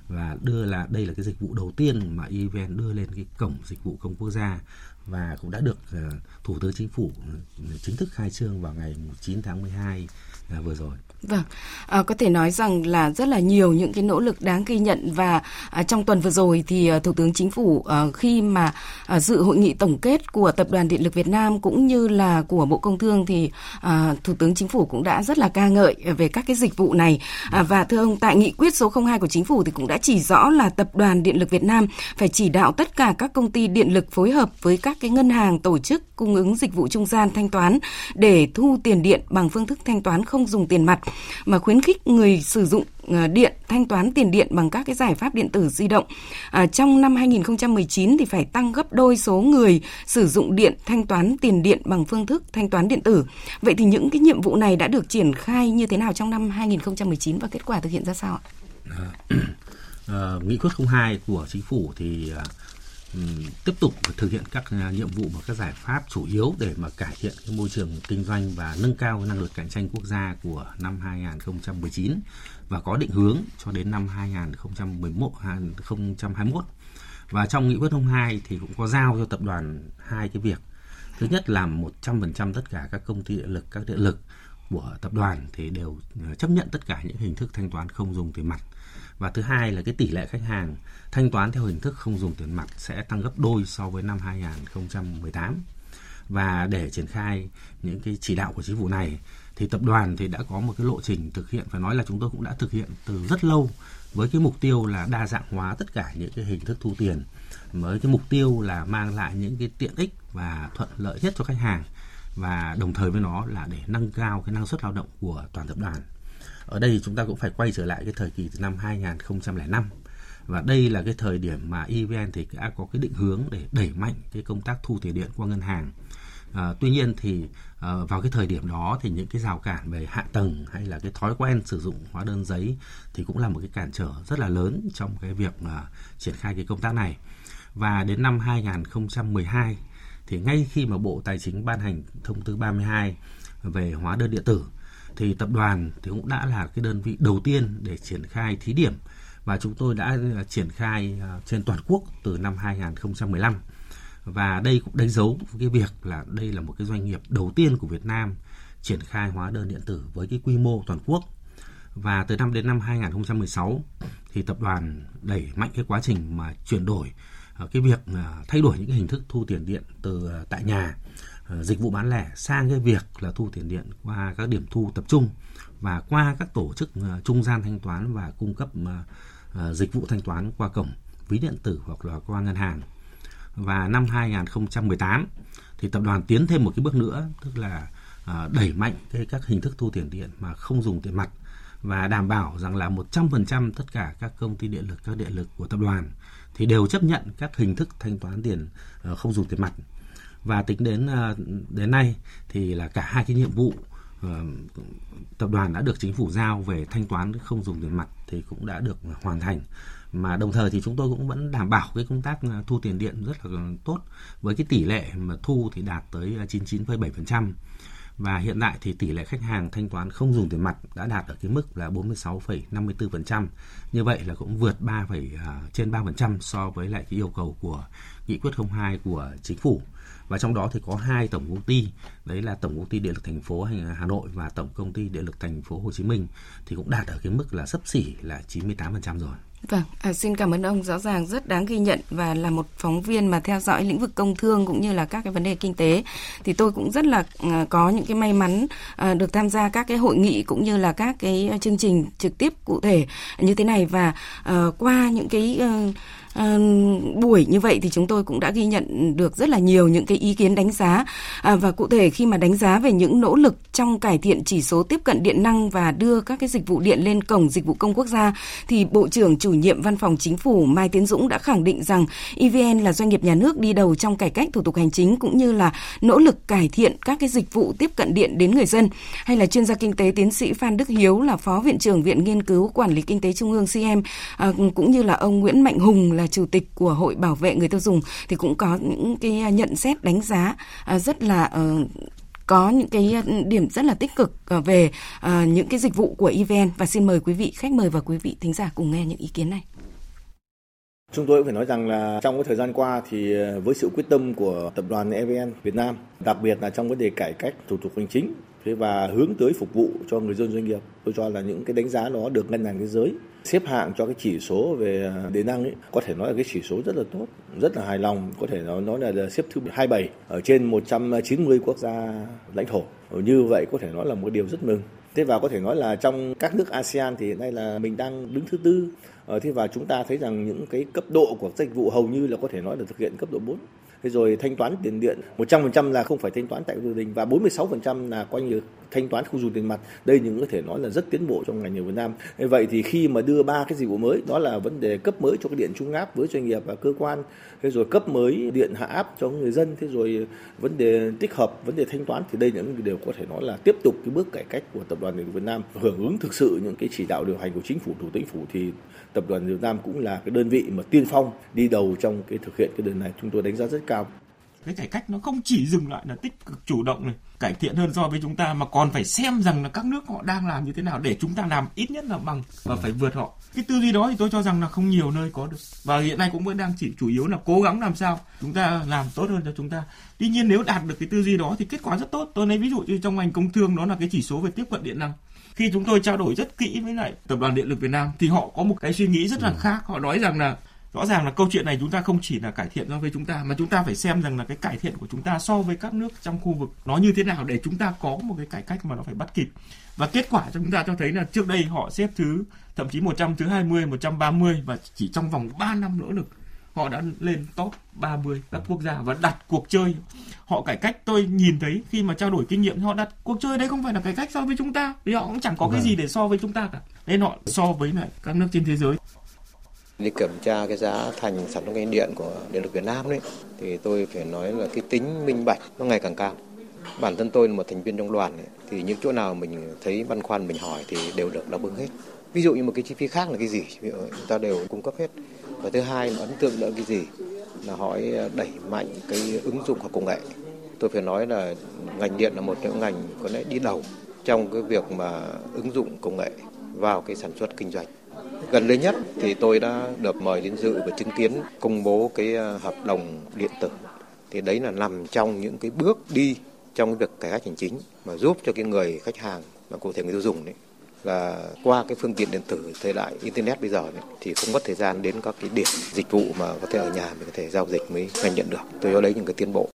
S4: Và đưa là đây là cái dịch vụ đầu tiên mà EVN đưa lên cái cổng dịch vụ công quốc gia và cũng đã được uh, Thủ tướng Chính phủ ừ, chính thức khai trương vào ngày 9 tháng 12 À, vừa rồi.
S2: Vâng, à, có thể nói rằng là rất là nhiều những cái nỗ lực đáng ghi nhận và à, trong tuần vừa rồi thì à, Thủ tướng Chính phủ à, khi mà à, dự hội nghị tổng kết của Tập đoàn Điện lực Việt Nam cũng như là của Bộ Công Thương thì à, Thủ tướng Chính phủ cũng đã rất là ca ngợi về các cái dịch vụ này à, và thưa ông tại nghị quyết số 02 của Chính phủ thì cũng đã chỉ rõ là Tập đoàn Điện lực Việt Nam phải chỉ đạo tất cả các công ty điện lực phối hợp với các cái ngân hàng tổ chức cung ứng dịch vụ trung gian thanh toán để thu tiền điện bằng phương thức thanh toán không không dùng tiền mặt mà khuyến khích người sử dụng ờ, điện thanh toán tiền điện bằng các cái giải pháp điện tử di động. À, trong năm 2019 thì phải tăng gấp đôi số người sử dụng điện thanh toán tiền điện bằng phương thức thanh toán điện tử. Vậy thì những cái nhiệm vụ này đã được triển khai như thế nào trong năm 2019 và kết quả thực hiện ra sao ạ?
S4: À, nghị quyết 02 của chính phủ thì à, tiếp tục thực hiện các à, nhiệm vụ và các giải pháp chủ yếu để mà cải thiện cái môi trường kinh doanh và nâng cao năng lực cạnh tranh quốc gia của năm 2019 và có định hướng cho đến năm 2011 2021 và trong nghị quyết 02 thì cũng có giao cho tập đoàn hai cái việc. Thứ nhất là 100% tất cả các công ty điện lực, các điện lực của tập đoàn thì đều ờ, chấp nhận tất cả những hình thức thanh toán không dùng tiền mặt. Và thứ hai là cái tỷ lệ khách hàng thanh toán theo hình thức không dùng tiền mặt sẽ tăng gấp đôi so với năm 2018 và để triển khai những cái chỉ đạo của chính phủ này thì tập đoàn thì đã có một cái lộ trình thực hiện, phải nói là chúng tôi cũng đã thực hiện từ rất lâu với cái mục tiêu là đa dạng hóa tất cả những cái hình thức thu tiền, với cái mục tiêu là mang lại những cái tiện ích và thuận lợi nhất cho khách hàng và đồng thời với nó là để nâng cao cái năng suất lao động của toàn tập đoàn ở đây chúng ta cũng phải quay trở lại cái thời kỳ từ năm 2005 và đây là cái thời điểm mà EVN thì đã có cái định hướng để đẩy mạnh cái công tác thu tiền điện qua ngân hàng. À, tuy nhiên thì à, vào cái thời điểm đó thì những cái rào cản về hạ tầng hay là cái thói quen sử dụng hóa đơn giấy thì cũng là một cái cản trở rất là lớn trong cái việc à, triển khai cái công tác này. Và đến năm 2012 thì ngay khi mà Bộ Tài chính ban hành thông tư 32 về hóa đơn điện tử, thì tập đoàn thì cũng đã là cái đơn vị đầu tiên để triển khai thí điểm. Và chúng tôi đã à, triển khai à, trên toàn quốc từ năm 2015 và đây cũng đánh dấu cái việc là đây là một cái doanh nghiệp đầu tiên của Việt Nam triển khai hóa đơn điện tử với cái quy mô toàn quốc. Và từ năm đến năm 2016 thì tập đoàn đẩy mạnh cái quá trình mà chuyển đổi Ờ, cái việc thay đổi những cái hình thức thu tiền điện từ ờ, tại nhà ờ, dịch vụ bán lẻ sang cái việc là thu tiền điện qua các điểm thu tập trung và qua các tổ chức trung gian thanh toán và cung cấp dịch vụ thanh toán qua cổng ví điện tử hoặc là qua ngân hàng. Và năm 2018 thì tập đoàn tiến thêm một cái bước nữa, tức là đẩy mạnh cái các hình thức thu tiền điện mà không dùng tiền mặt và đảm bảo rằng là 100% tất cả các công ty điện lực các điện lực của tập đoàn thì đều chấp nhận các hình thức thanh toán tiền ờ, không dùng tiền mặt. Và tính đến ờ, đến nay thì là cả hai cái nhiệm vụ ờ, tập đoàn đã được chính phủ giao về thanh toán không dùng tiền mặt thì cũng đã được hoàn thành. Mà đồng thời thì chúng tôi cũng vẫn đảm bảo cái công tác thu tiền điện rất là tốt. Với cái tỷ lệ mà thu thì đạt tới 99,7% và hiện tại thì tỷ lệ khách hàng thanh toán không dùng tiền mặt đã đạt ở cái mức là 46,54%. Như vậy là cũng vượt 3, à, trên 3% so với lại cái yêu cầu của nghị quyết 02 của chính phủ và trong đó thì có hai tổng công ty đấy là tổng công ty điện lực thành phố Hà Nội và tổng công ty điện lực thành phố Hồ Chí Minh thì cũng đạt ở cái mức là sấp xỉ là 98% rồi.
S2: Vâng, à, xin cảm ơn ông. Rõ ràng rất đáng ghi nhận và là một phóng viên mà theo dõi lĩnh vực công thương cũng như là các cái vấn đề kinh tế. Thì tôi cũng rất là à, có những cái may mắn à, được tham gia các cái hội nghị cũng như là các cái chương trình trực tiếp cụ thể như thế này. Và à, qua những cái à, à, buổi như vậy thì chúng tôi cũng đã ghi nhận được rất là nhiều những cái ý kiến đánh giá à, và cụ thể khi mà đánh giá về những nỗ lực trong cải thiện chỉ số tiếp cận điện năng và đưa các cái dịch vụ điện lên cổng dịch vụ công quốc gia thì Bộ trưởng chủ nhiệm Văn phòng Chính phủ Mai Tiến Dũng đã khẳng định rằng EVN là doanh nghiệp nhà nước đi đầu trong cải cách thủ tục hành chính cũng như là nỗ lực cải thiện các cái dịch vụ tiếp cận điện đến người dân. Hay là chuyên gia kinh tế tiến sĩ Phan Đức Hiếu là Phó Viện trưởng Viện Nghiên cứu Quản lý Kinh tế Trung ương CM à, cũng như là ông Nguyễn Mạnh Hùng là chủ tịch của Hội Bảo vệ người tiêu dùng thì cũng có những cái nhận xét đánh giá à, rất là ờ, có những cái ừ, điểm rất là tích cực ờ, về ờ, những cái dịch vụ của EVN và xin mời quý vị khách mời và quý vị thính giả cùng nghe những ý kiến này.
S1: Chúng tôi cũng phải nói rằng là trong cái thời gian qua thì với sự quyết tâm của tập đoàn EVN Việt Nam, đặc biệt là trong vấn đề cải cách thủ tục hành chính thế và hướng tới phục vụ cho người dân doanh nghiệp, tôi cho là những cái đánh giá đó được ngân hàng thế giới xếp hạng cho cái chỉ số về à, đề năng ấy có thể nói là cái chỉ số rất là tốt rất là hài lòng. Có thể nói nói là xếp thứ 27 ở trên 190 quốc gia lãnh thổ. Như vậy có thể nói là một điều rất mừng. Thế và có thể nói là trong các nước ASEAN thì hiện nay là mình đang đứng thứ tư. Ờ, thế và chúng ta thấy rằng những cái cấp độ của dịch vụ hầu như là có thể nói là thực hiện cấp độ 4 thế rồi thanh toán tiền điện 100% là không phải thanh toán tại gia đình và 46% là coi như thanh toán không dùng tiền mặt. Đây những có thể nói là rất tiến bộ trong ngành điện Việt Nam. Vậy thì khi mà đưa ba cái dịch vụ mới, đó là vấn đề cấp mới cho cái điện trung áp với doanh nghiệp và cơ quan, thế rồi cấp mới điện hạ áp cho người dân, thế rồi vấn đề tích hợp, vấn đề thanh toán thì đây những đều có thể nói là tiếp tục cái bước cải cách của tập đoàn điện Việt Nam. Hưởng ứng thực sự những cái chỉ đạo điều hành của chính phủ, thủ tướng phủ thì tập đoàn Việt Nam cũng là cái đơn vị mà tiên phong đi đầu trong cái thực hiện cái đợt này. Chúng tôi đánh giá rất cao
S6: cái cải cách nó không chỉ dừng lại là tích cực chủ động này cải thiện hơn so với chúng ta mà còn phải xem rằng là các nước họ đang làm như thế nào để chúng ta làm ít nhất là bằng và phải vượt họ. Cái tư duy đó thì tôi cho rằng là không nhiều nơi có được. Và hiện nay cũng vẫn đang chỉ chủ yếu là cố gắng làm sao chúng ta làm tốt hơn cho chúng ta. Tuy nhiên nếu đạt được cái tư duy đó thì kết quả rất tốt. Tôi lấy ví dụ như trong ngành công thương đó là cái chỉ số về tiếp cận điện năng. Khi chúng tôi trao đổi rất kỹ với lại tập đoàn điện lực Việt Nam thì họ có một cái suy nghĩ rất là ừ. khác. Họ nói rằng là rõ ràng là câu chuyện này chúng ta không chỉ là cải thiện so với chúng ta mà chúng ta phải xem rằng là cái cải thiện của chúng ta so với các nước trong khu vực nó như thế nào để chúng ta có một cái cải cách mà nó phải bắt kịp. Và kết quả cho chúng ta cho thấy là trước đây họ xếp thứ thậm chí 100 thứ 20 130 và chỉ trong vòng 3 năm nỗ lực họ đã lên top 30 các quốc gia và đặt cuộc chơi. Họ cải cách tôi nhìn thấy khi mà trao đổi kinh nghiệm họ đặt cuộc chơi đấy không phải là cải cách so với chúng ta vì họ cũng chẳng có cái gì vâng. để so với chúng ta cả. Nên họ so với lại các nước trên thế giới
S7: đi kiểm tra cái giá thành sản xuất ngành điện của điện lực Việt Nam đấy thì tôi phải nói là cái tính minh bạch nó ngày càng cao. Bản thân tôi là một thành viên trong đoàn ấy, thì những chỗ nào mình thấy băn khoăn mình hỏi thì đều được đáp ứng hết. Ví dụ như một cái chi phí khác là cái gì? Chúng ta đều cung cấp hết. Và thứ hai là ấn tượng là cái gì? Là họ đẩy mạnh cái ứng dụng của công nghệ. Tôi phải nói là ngành điện là một trong ngành có lẽ đi đầu trong cái việc mà ứng dụng công nghệ vào cái sản xuất kinh doanh. Gần đây nhất thì tôi đã được mời đến dự và chứng kiến công bố cái ờ, hợp đồng điện tử. Thì đấy là nằm trong những cái bước đi trong cái việc cải cách hành chính mà giúp cho cái người khách hàng mà cụ thể người tiêu dùng đấy là qua cái phương tiện điện tử thời đại internet bây giờ ấy, thì không mất thời gian đến các cái điểm dịch vụ mà có thể ở nhà mình có thể giao dịch mới nhanh nhận được tôi cho đấy những cái tiến bộ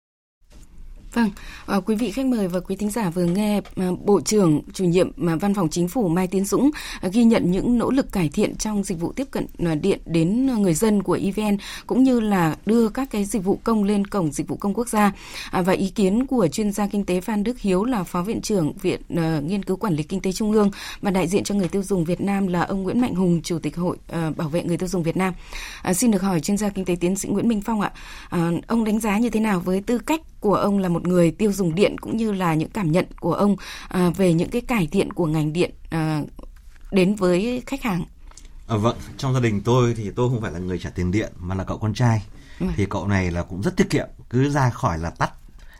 S2: Vâng, à, quý vị khách mời và quý thính giả vừa nghe à, Bộ trưởng chủ nhiệm mà Văn phòng Chính phủ Mai Tiến Dũng à, ghi nhận những nỗ lực cải thiện trong dịch vụ tiếp cận à, điện đến người dân của EVN cũng như là đưa các cái dịch vụ công lên cổng dịch vụ công quốc gia à, và ý kiến của chuyên gia kinh tế Phan Đức Hiếu là Phó Viện trưởng Viện à, Nghiên cứu Quản lý Kinh tế Trung ương và đại diện cho người tiêu dùng Việt Nam là ông Nguyễn Mạnh Hùng, Chủ tịch Hội à, Bảo vệ người tiêu dùng Việt Nam. À, xin được hỏi chuyên gia kinh tế tiến sĩ Nguyễn Minh Phong ạ, à, ông đánh giá như thế nào với tư cách của ông là một người tiêu dùng điện cũng như là những cảm nhận của ông à, về những cái cải thiện của ngành điện à, đến với khách hàng.
S3: À, vâng, trong gia đình tôi thì tôi không phải là người trả tiền điện mà là cậu con trai. Ừ. Thì cậu này là cũng rất tiết kiệm, cứ ra khỏi là tắt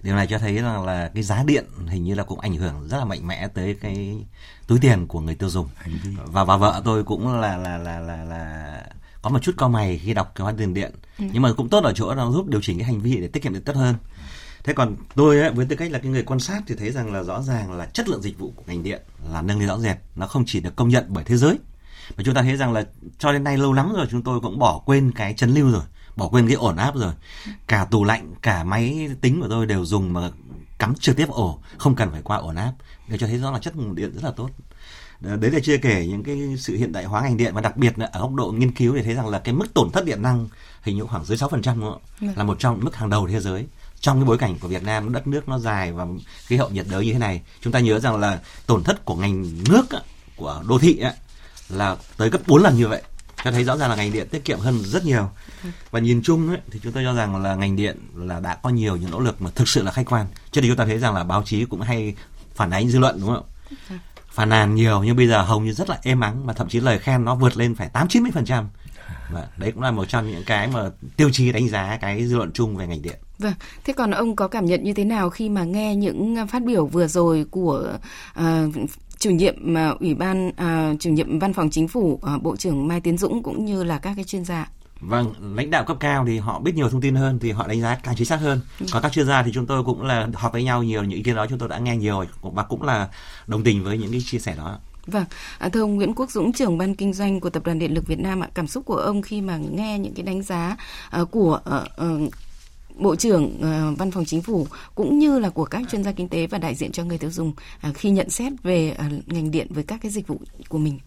S3: điều này cho thấy rằng là cái giá điện hình như là cũng ảnh hưởng rất là mạnh mẽ tới cái túi tiền của người tiêu dùng và và vợ tôi cũng là là là là là có một chút co mày khi đọc cái hóa tiền điện ừ. nhưng mà cũng tốt ở chỗ nó giúp điều chỉnh cái hành vi để tiết kiệm điện tốt hơn thế còn tôi ấy, với tư cách là cái người quan sát thì thấy rằng là rõ ràng là chất lượng dịch vụ của ngành điện là nâng lên rõ rệt. Nó không chỉ được công nhận bởi thế giới. Mà chúng ta thấy rằng là cho đến nay lâu lắm rồi chúng tôi cũng bỏ quên cái chấn lưu rồi bỏ quên cái ổn áp rồi. Cả tủ lạnh cả máy tính của tôi đều dùng mà cắm trực tiếp ổ không cần phải qua ổn áp. Để cho thấy rõ là chất lượng điện rất là tốt. Đấy là chưa kể những cái sự hiện đại hóa ngành điện và đặc biệt là ở góc độ nghiên cứu thì thấy rằng là cái mức tổn thất điện năng hình như khoảng dưới 6% phần trăm vâng. là một trong mức hàng đầu thế giới trong cái bối cảnh của Việt Nam đất nước nó dài và khí hậu nhiệt đới như thế này chúng ta nhớ rằng là tổn thất của ngành nước của đô thị là tới gấp 4 lần như vậy. Cho thấy rõ ràng là ngành điện tiết kiệm hơn rất nhiều. Và nhìn chung ấy, thì chúng tôi cho rằng là ngành điện là đã có nhiều những nỗ lực mà thực sự là khách quan. Cho nên chúng ta thấy rằng là báo chí cũng hay phản ánh dư luận đúng không? Phàn nàn nhiều nhưng bây giờ hầu như rất là êm ắng mà thậm chí lời khen nó vượt lên phải tám chín mươi phần trăm và đấy cũng là một trong những cái mà tiêu chí đánh giá cái dư luận chung về ngành điện
S2: Vâng, thế còn ông có cảm nhận như thế nào khi mà nghe những phát biểu vừa rồi của uh, chủ nhiệm uh, ủy ban uh, chủ nhiệm văn phòng chính phủ uh, bộ trưởng Mai Tiến Dũng cũng như là các cái chuyên gia?
S3: Vâng, lãnh đạo cấp cao thì họ biết nhiều thông tin hơn thì họ đánh giá càng chính xác hơn. Ừ. Còn các chuyên gia thì chúng tôi cũng là họp với nhau nhiều những ý kiến đó chúng tôi đã nghe nhiều và cũng là đồng tình với những cái chia sẻ đó.
S2: Vâng, à, thưa ông Nguyễn Quốc Dũng, trưởng ban kinh doanh của Tập đoàn Điện lực Việt Nam ạ, cảm xúc của ông khi mà nghe những cái đánh giá uh, của uh, uh, Bộ trưởng uh, Văn phòng Chính phủ cũng như là của các chuyên gia kinh tế và đại diện cho người tiêu dùng uh, khi nhận xét về uh, ngành điện với các cái dịch vụ của mình.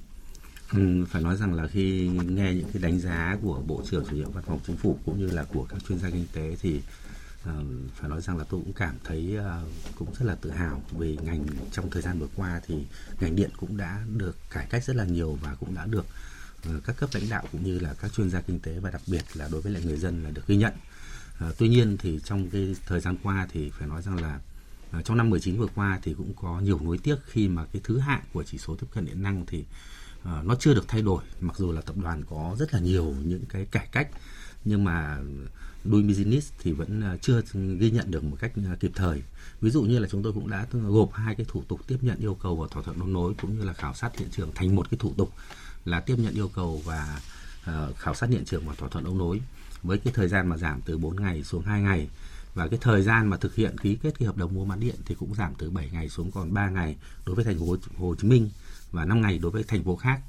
S4: Ừ, phải nói rằng là khi nghe những cái đánh giá của Bộ trưởng chủ nhiệm Văn phòng Chính phủ cũng như là của các chuyên gia kinh tế thì uh, phải nói rằng là tôi cũng cảm thấy ờ, cũng rất là tự hào vì ngành trong thời gian vừa qua thì ngành điện cũng đã được cải cách rất là nhiều và cũng đã được ờ, các cấp lãnh đạo cũng như là các chuyên gia kinh tế và đặc biệt là đối với lại người dân là được ghi nhận. À, tuy nhiên thì trong cái thời gian qua thì phải nói rằng là à, trong năm 19 vừa qua thì cũng có nhiều nối tiếc khi mà cái thứ hạng của chỉ số tiếp cận điện năng thì à, nó chưa được thay đổi mặc dù là tập đoàn có rất là nhiều những cái cải cách nhưng mà doing business thì vẫn à, chưa ghi nhận được một cách à, kịp thời ví dụ như là chúng tôi cũng đã gộp hai cái thủ tục tiếp nhận yêu cầu và thỏa thuận đấu nối cũng như là khảo sát hiện trường thành một cái thủ tục là tiếp nhận yêu cầu và uh, khảo sát hiện trường và thỏa thuận đấu nối với cái thời gian mà giảm từ 4 ngày xuống 2 ngày và cái thời gian mà thực hiện ký kết cái hợp đồng mua bán điện thì cũng giảm từ 7 ngày xuống còn 3 ngày đối với thành phố Hồ Chí Minh và 5 ngày đối với thành phố khác.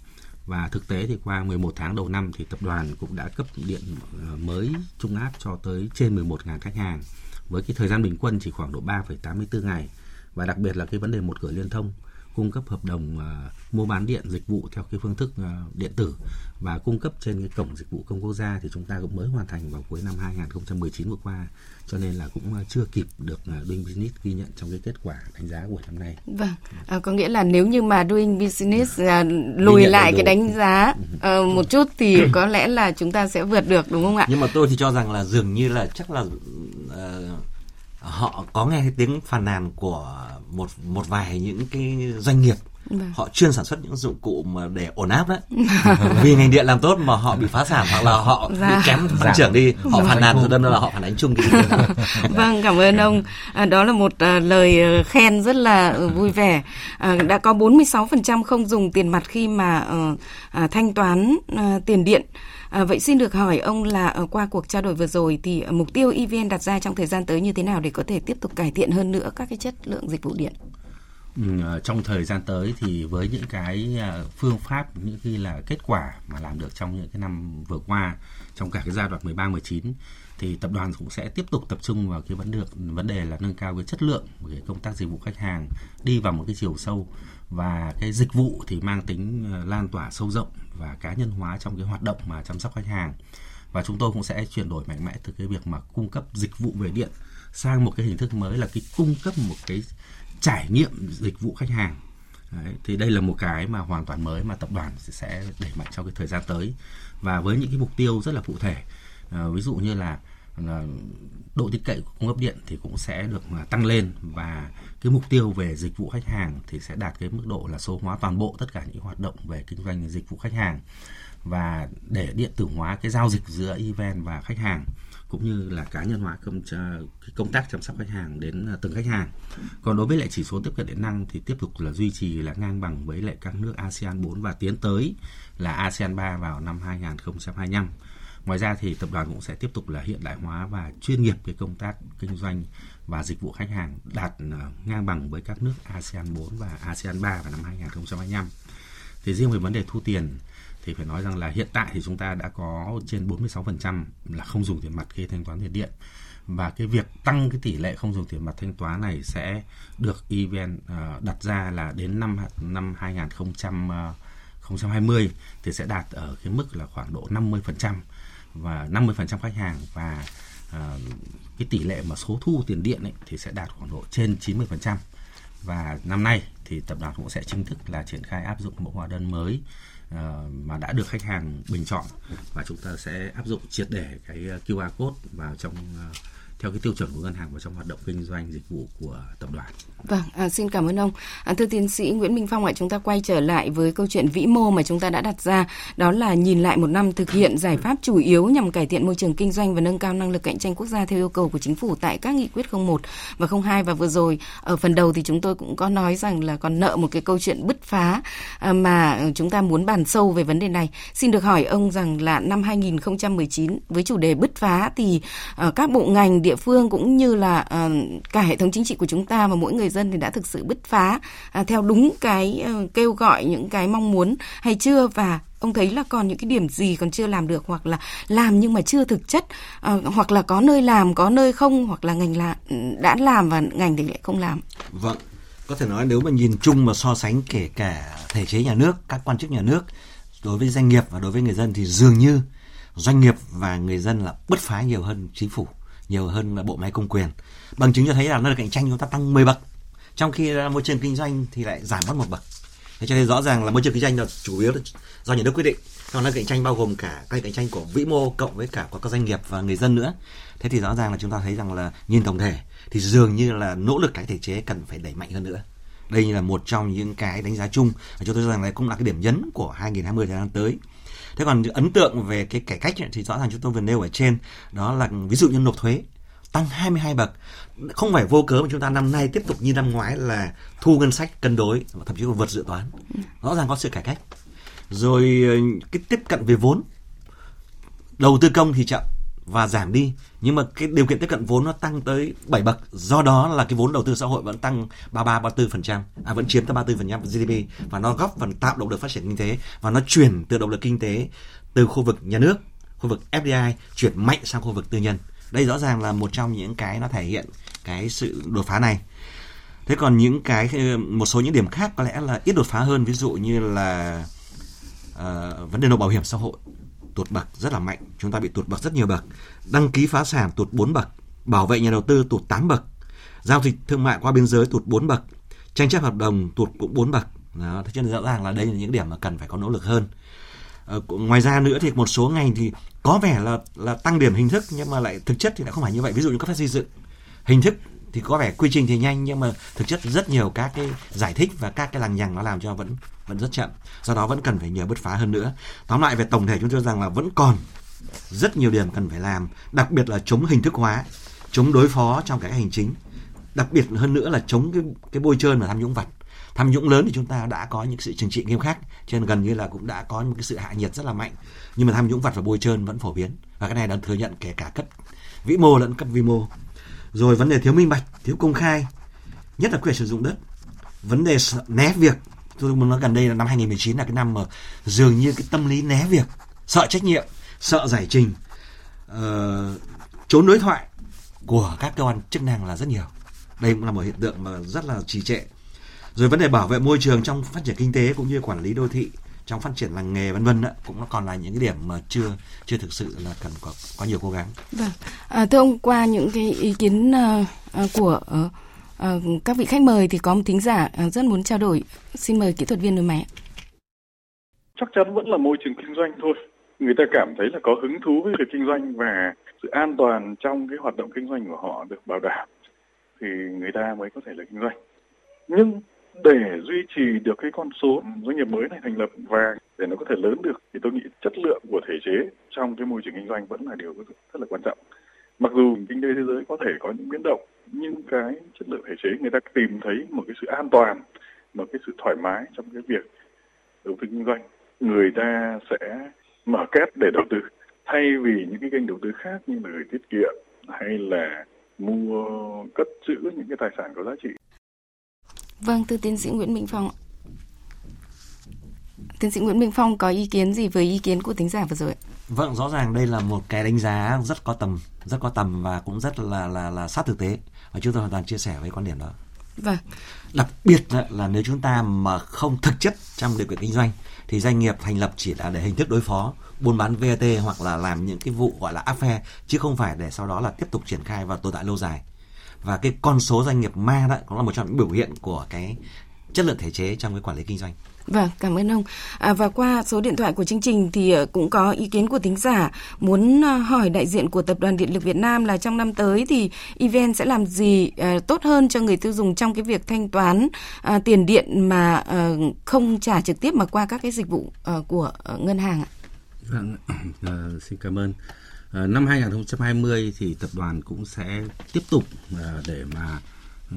S4: Và thực tế thì qua 11 tháng đầu năm thì tập đoàn cũng đã cấp điện ờ, mới trung áp cho tới trên 11.000 khách hàng. Với cái thời gian bình quân chỉ khoảng độ 3,84 ngày. Và đặc biệt là cái vấn đề một cửa liên thông cung cấp hợp đồng uh, mua bán điện dịch vụ theo cái phương thức uh, điện tử và cung cấp trên cái cổng dịch vụ công quốc gia thì chúng ta cũng mới hoàn thành vào cuối năm 2019 vừa qua cho nên là cũng uh, chưa kịp được Doing Business ghi nhận trong cái kết quả đánh giá của năm nay.
S2: Vâng, à, có nghĩa là nếu như mà Doing Business uh, lùi lại cái đánh giá uh, một chút thì có lẽ là chúng ta sẽ vượt được đúng không ạ?
S3: Nhưng mà tôi thì cho rằng là dường như là chắc là uh, họ có nghe tiếng phàn nàn của một một vài những cái doanh nghiệp. Vâng. họ chuyên sản xuất những dụng cụ mà để ổn áp đấy. Vì ngành điện làm tốt mà họ bị phá sản hoặc là họ dạ. bị kém tăng trưởng đi họ phản nàn thôi đâm là họ phản ánh chung
S2: vâng cảm ơn ông. À, đó là một à, lời ờ, khen rất là ờ, vui vẻ. À, đã có 46% không dùng tiền mặt khi mà uh, à, thanh toán à, tiền điện À, vậy xin được hỏi ông là ờ, qua cuộc trao đổi vừa rồi thì mục tiêu EVN đặt ra trong thời gian tới như thế nào để có thể tiếp tục cải thiện hơn nữa các cái chất lượng dịch vụ điện?
S4: Ừ, ờ, trong thời gian tới thì với những cái ờ, phương pháp những cái là kết quả mà làm được trong những cái năm vừa qua trong cả cái giai đoạn 13 19 thì tập đoàn cũng sẽ tiếp tục tập trung vào cái vấn đề vấn đề là nâng cao cái chất lượng của cái công tác dịch vụ khách hàng đi vào một cái chiều sâu và cái dịch vụ thì mang tính lan tỏa sâu rộng và cá nhân hóa trong cái hoạt động mà chăm sóc khách hàng. Và chúng tôi cũng sẽ chuyển đổi mạnh mẽ từ cái việc mà cung cấp dịch vụ về điện sang một cái hình thức mới là cái cung cấp một cái trải nghiệm dịch vụ khách hàng. Đấy, thì đây là một cái mà hoàn toàn mới mà tập đoàn sẽ đẩy mạnh trong cái thời gian tới. Và với những cái mục tiêu rất là cụ thể à, ví dụ như là, là độ tin cậy của cung cấp điện thì cũng sẽ được à, tăng lên và cái mục tiêu về dịch vụ khách hàng thì sẽ đạt cái mức độ là số hóa toàn bộ tất cả những hoạt động về kinh doanh dịch vụ khách hàng và để điện tử hóa cái giao dịch giữa event và khách hàng, cũng như là cá nhân hóa công à, công tác chăm sóc khách hàng đến à, từng khách hàng. Còn đối với lại chỉ số tiếp cận điện năng thì tiếp tục là duy trì là ngang bằng với lại các nước ASEAN 4 và tiến tới là ASEAN 3 vào năm 2025. Ngoài ra thì tập đoàn cũng sẽ tiếp tục là hiện đại hóa và chuyên nghiệp cái công tác kinh doanh và dịch vụ khách hàng đạt ờ, ngang bằng với các nước ASEAN 4 và ASEAN 3 vào năm 2025. Thì riêng về vấn đề thu tiền thì phải nói rằng là hiện tại thì chúng ta đã có trên 46% là không dùng tiền mặt khi thanh toán tiền điện và cái việc tăng cái tỷ lệ không dùng tiền mặt thanh toán này sẽ được event uh, đặt ra là đến năm năm 2020 ờ, thì sẽ đạt ở cái mức là khoảng độ 50% và 50% khách hàng và uh, cái tỷ lệ mà số thu tiền điện ấy thì sẽ đạt khoảng độ trên 90% và năm nay thì tập đoàn cũng sẽ chính thức là triển khai áp dụng mẫu hóa đơn mới uh, mà đã được khách hàng bình chọn. Và chúng ta sẽ áp dụng triệt để cái ờ, QR code vào trong uh, theo cái tiêu chuẩn của ngân hàng và trong hoạt động kinh doanh dịch vụ của tập đoàn.
S2: Vâng, à, xin cảm ơn ông. À, thưa tiến sĩ Nguyễn Minh Phong ạ, chúng ta quay trở lại với câu chuyện vĩ mô mà chúng ta đã đặt ra, đó là nhìn lại một năm thực hiện giải pháp chủ yếu nhằm cải thiện môi trường kinh doanh và nâng cao năng lực cạnh tranh quốc gia theo yêu cầu của chính phủ tại các nghị quyết 01 và 02 và vừa rồi ở phần đầu thì chúng tôi cũng có nói rằng là còn nợ một cái câu chuyện bứt phá à, mà chúng ta muốn bàn sâu về vấn đề này. Xin được hỏi ông rằng là năm 2019 với chủ đề bứt phá thì à, các bộ ngành địa phương cũng như là ờ, cả hệ thống chính trị của chúng ta và mỗi người dân thì đã thực sự bứt phá à, theo đúng cái uh, kêu gọi những cái mong muốn hay chưa? Và ông thấy là còn những cái điểm gì còn chưa làm được hoặc là làm nhưng mà chưa thực chất uh, hoặc là có nơi làm có nơi không hoặc là ngành là ừ, đã làm và ngành thì lại không làm?
S3: Vâng có thể nói nếu mà nhìn chung mà so sánh kể cả thể chế nhà nước các quan chức nhà nước đối với doanh nghiệp và đối với người dân thì dường như doanh nghiệp và người dân là bứt phá nhiều hơn chính phủ nhiều hơn là bộ máy công quyền. Bằng chứng cho thấy là năng lực cạnh tranh, chúng ta tăng 10 bậc. Trong khi môi trường kinh doanh thì lại giảm mất một bậc. Thế cho nên rõ ràng là môi trường kinh doanh là chủ yếu là do nhà nước quyết định. Còn năng cạnh tranh bao gồm cả cái cạnh tranh của vĩ mô cộng với cả của các doanh nghiệp và người dân nữa. Thế thì rõ ràng là chúng ta thấy rằng là nhìn tổng thể thì dường như là nỗ lực cái thể chế cần phải đẩy mạnh hơn nữa. Đây là một trong những cái đánh giá chung. Và chúng tôi cho rằng đây cũng là cái điểm nhấn của 2020 thời gian tới thế còn ấn tượng về cái cải cách thì rõ ràng chúng tôi vừa nêu ở trên, đó là ví dụ như nộp thuế, tăng 22 bậc. Không phải vô cớ mà chúng ta năm nay tiếp tục như năm ngoái là thu ngân sách cân đối, thậm chí còn vượt dự toán. Rõ ràng có sự cải cách. Rồi ờ, cái tiếp cận về vốn. Đầu tư công thì chậm và giảm đi. Nhưng mà cái điều kiện tiếp cận vốn nó tăng tới 7 bậc. Do đó là cái vốn đầu tư xã hội vẫn tăng 33 34 phần trăm. À vẫn chiếm tới 34 phần trăm GDP và nó góp phần tạo động lực phát triển kinh tế. Và nó chuyển từ động lực kinh tế từ khu vực nhà nước khu vực FDI chuyển mạnh sang khu vực tư nhân. Đây rõ ràng là một trong những cái nó thể hiện cái sự đột phá này. Thế còn những cái một số những điểm khác có lẽ là ít đột phá hơn. Ví dụ như là uh, vấn đề nộp bảo hiểm xã hội tụt bậc rất là mạnh. Chúng ta bị tụt bậc rất nhiều bậc. Đăng ký phá sản tụt 4 bậc. Bảo vệ nhà đầu tư tụt 8 bậc. Giao dịch thương mại qua biên giới tụt 4 bậc. Tranh chấp hợp đồng tụt cũng 4 bậc. Đó, thế cho nên rõ ràng là đây là những điểm mà cần phải có nỗ lực hơn. Ờ, ngoài ra nữa thì một số ngành thì có vẻ là là tăng điểm hình thức nhưng mà lại thực chất thì lại không phải như vậy. Ví dụ như các phép xây dựng. Hình thức thì có vẻ quy trình thì nhanh, nhưng mà thực chất rất nhiều các cái giải thích và các cái lằng nhằng nó làm cho vẫn vẫn rất chậm. Do đó vẫn cần phải nhiều bứt phá hơn nữa. Tóm lại về tổng thể chúng tôi rằng là vẫn còn rất nhiều điểm cần phải làm, đặc biệt là chống hình thức hóa, chống đối phó trong cái hành chính. Đặc biệt hơn nữa là chống cái cái bôi trơn và tham nhũng vặt tham nhũng lớn thì chúng ta đã có những sự trừng trị nghiêm khắc, cho nên gần như là cũng đã có một cái sự hạ nhiệt rất là mạnh. Nhưng mà tham nhũng vặt và bôi trơn vẫn phổ biến. Và cái này đang thừa nhận kể cả cấp vĩ mô lẫn cấp vi mô rồi vấn đề thiếu minh bạch thiếu công khai nhất là quyền sử dụng đất. Vấn đề né việc tôi muốn nói gần đây là năm 2019 là cái năm mà dường như cái tâm lý né việc sợ trách nhiệm sợ giải trình. Uh, trốn đối thoại của các cơ quan chức năng là rất nhiều. Đây cũng là một hiện tượng mà rất là trì trệ. Rồi vấn đề bảo vệ môi trường trong phát triển kinh tế cũng như quản lý đô thị trong phát triển làng nghề vân vân cũng còn là những cái điểm mà chưa chưa thực sự là cần có có nhiều cố gắng.
S2: Vâng, à, thưa ông qua những cái ý kiến uh, của uh, các vị khách mời thì có một thính giả rất muốn trao đổi. Xin mời kỹ thuật viên người máy.
S8: Chắc chắn vẫn là môi trường kinh doanh thôi. Người ta cảm thấy là có hứng thú với việc kinh doanh và sự an toàn trong cái hoạt động kinh doanh của họ được bảo đảm thì người ta mới có thể là kinh doanh. Nhưng để duy trì được cái con số doanh nghiệp mới này thành lập và để nó có thể lớn được, thì tôi nghĩ chất lượng của thể chế trong cái môi trường kinh doanh vẫn là điều rất là quan trọng Mặc dù kinh tế thế giới có thể có những biến động, nhưng cái chất lượng thể chế người ta tìm thấy một cái sự an toàn, một cái sự thoải mái trong cái việc đầu tư kinh doanh người ta sẽ mở két để đầu tư, thay vì những cái kênh đầu tư khác như là gửi tiết kiệm hay là mua, cất giữ những cái tài sản có giá trị.
S2: Vâng, từ tiến sĩ Nguyễn Minh Phong. Tiến sĩ Nguyễn Minh Phong có ý kiến gì với ý kiến của tính giả vừa rồi?
S3: Vâng, rõ ràng đây là một cái đánh giá rất có tầm, rất có tầm và cũng rất là là là sát thực tế. Và chúng tôi hoàn toàn chia sẻ với quan điểm đó.
S2: Vâng.
S3: Đặc biệt là nếu chúng ta mà không thực chất trong điều kiện kinh doanh thì doanh nghiệp thành lập chỉ là để hình thức đối phó buôn bán VAT hoặc là làm những cái vụ gọi là áp phe chứ không phải để sau đó là tiếp tục triển khai và tồn tại lâu dài và cái con số doanh nghiệp ma đó cũng là một trong những biểu hiện của cái chất lượng thể chế trong cái quản lý kinh doanh
S2: Vâng, cảm ơn ông. À, và qua số điện thoại của chương trình thì ờ, cũng có ý kiến của thính giả muốn ờ, hỏi đại diện của Tập đoàn Điện lực Việt Nam là trong năm tới thì EVN sẽ làm gì à, tốt hơn cho người tiêu dùng trong cái việc thanh toán à, tiền điện mà à, không trả trực tiếp mà qua các cái dịch vụ à, của ngân hàng ạ?
S4: Vâng, à, xin cảm ơn. Ờ, năm 2020 thì tập đoàn cũng sẽ tiếp tục ờ, để mà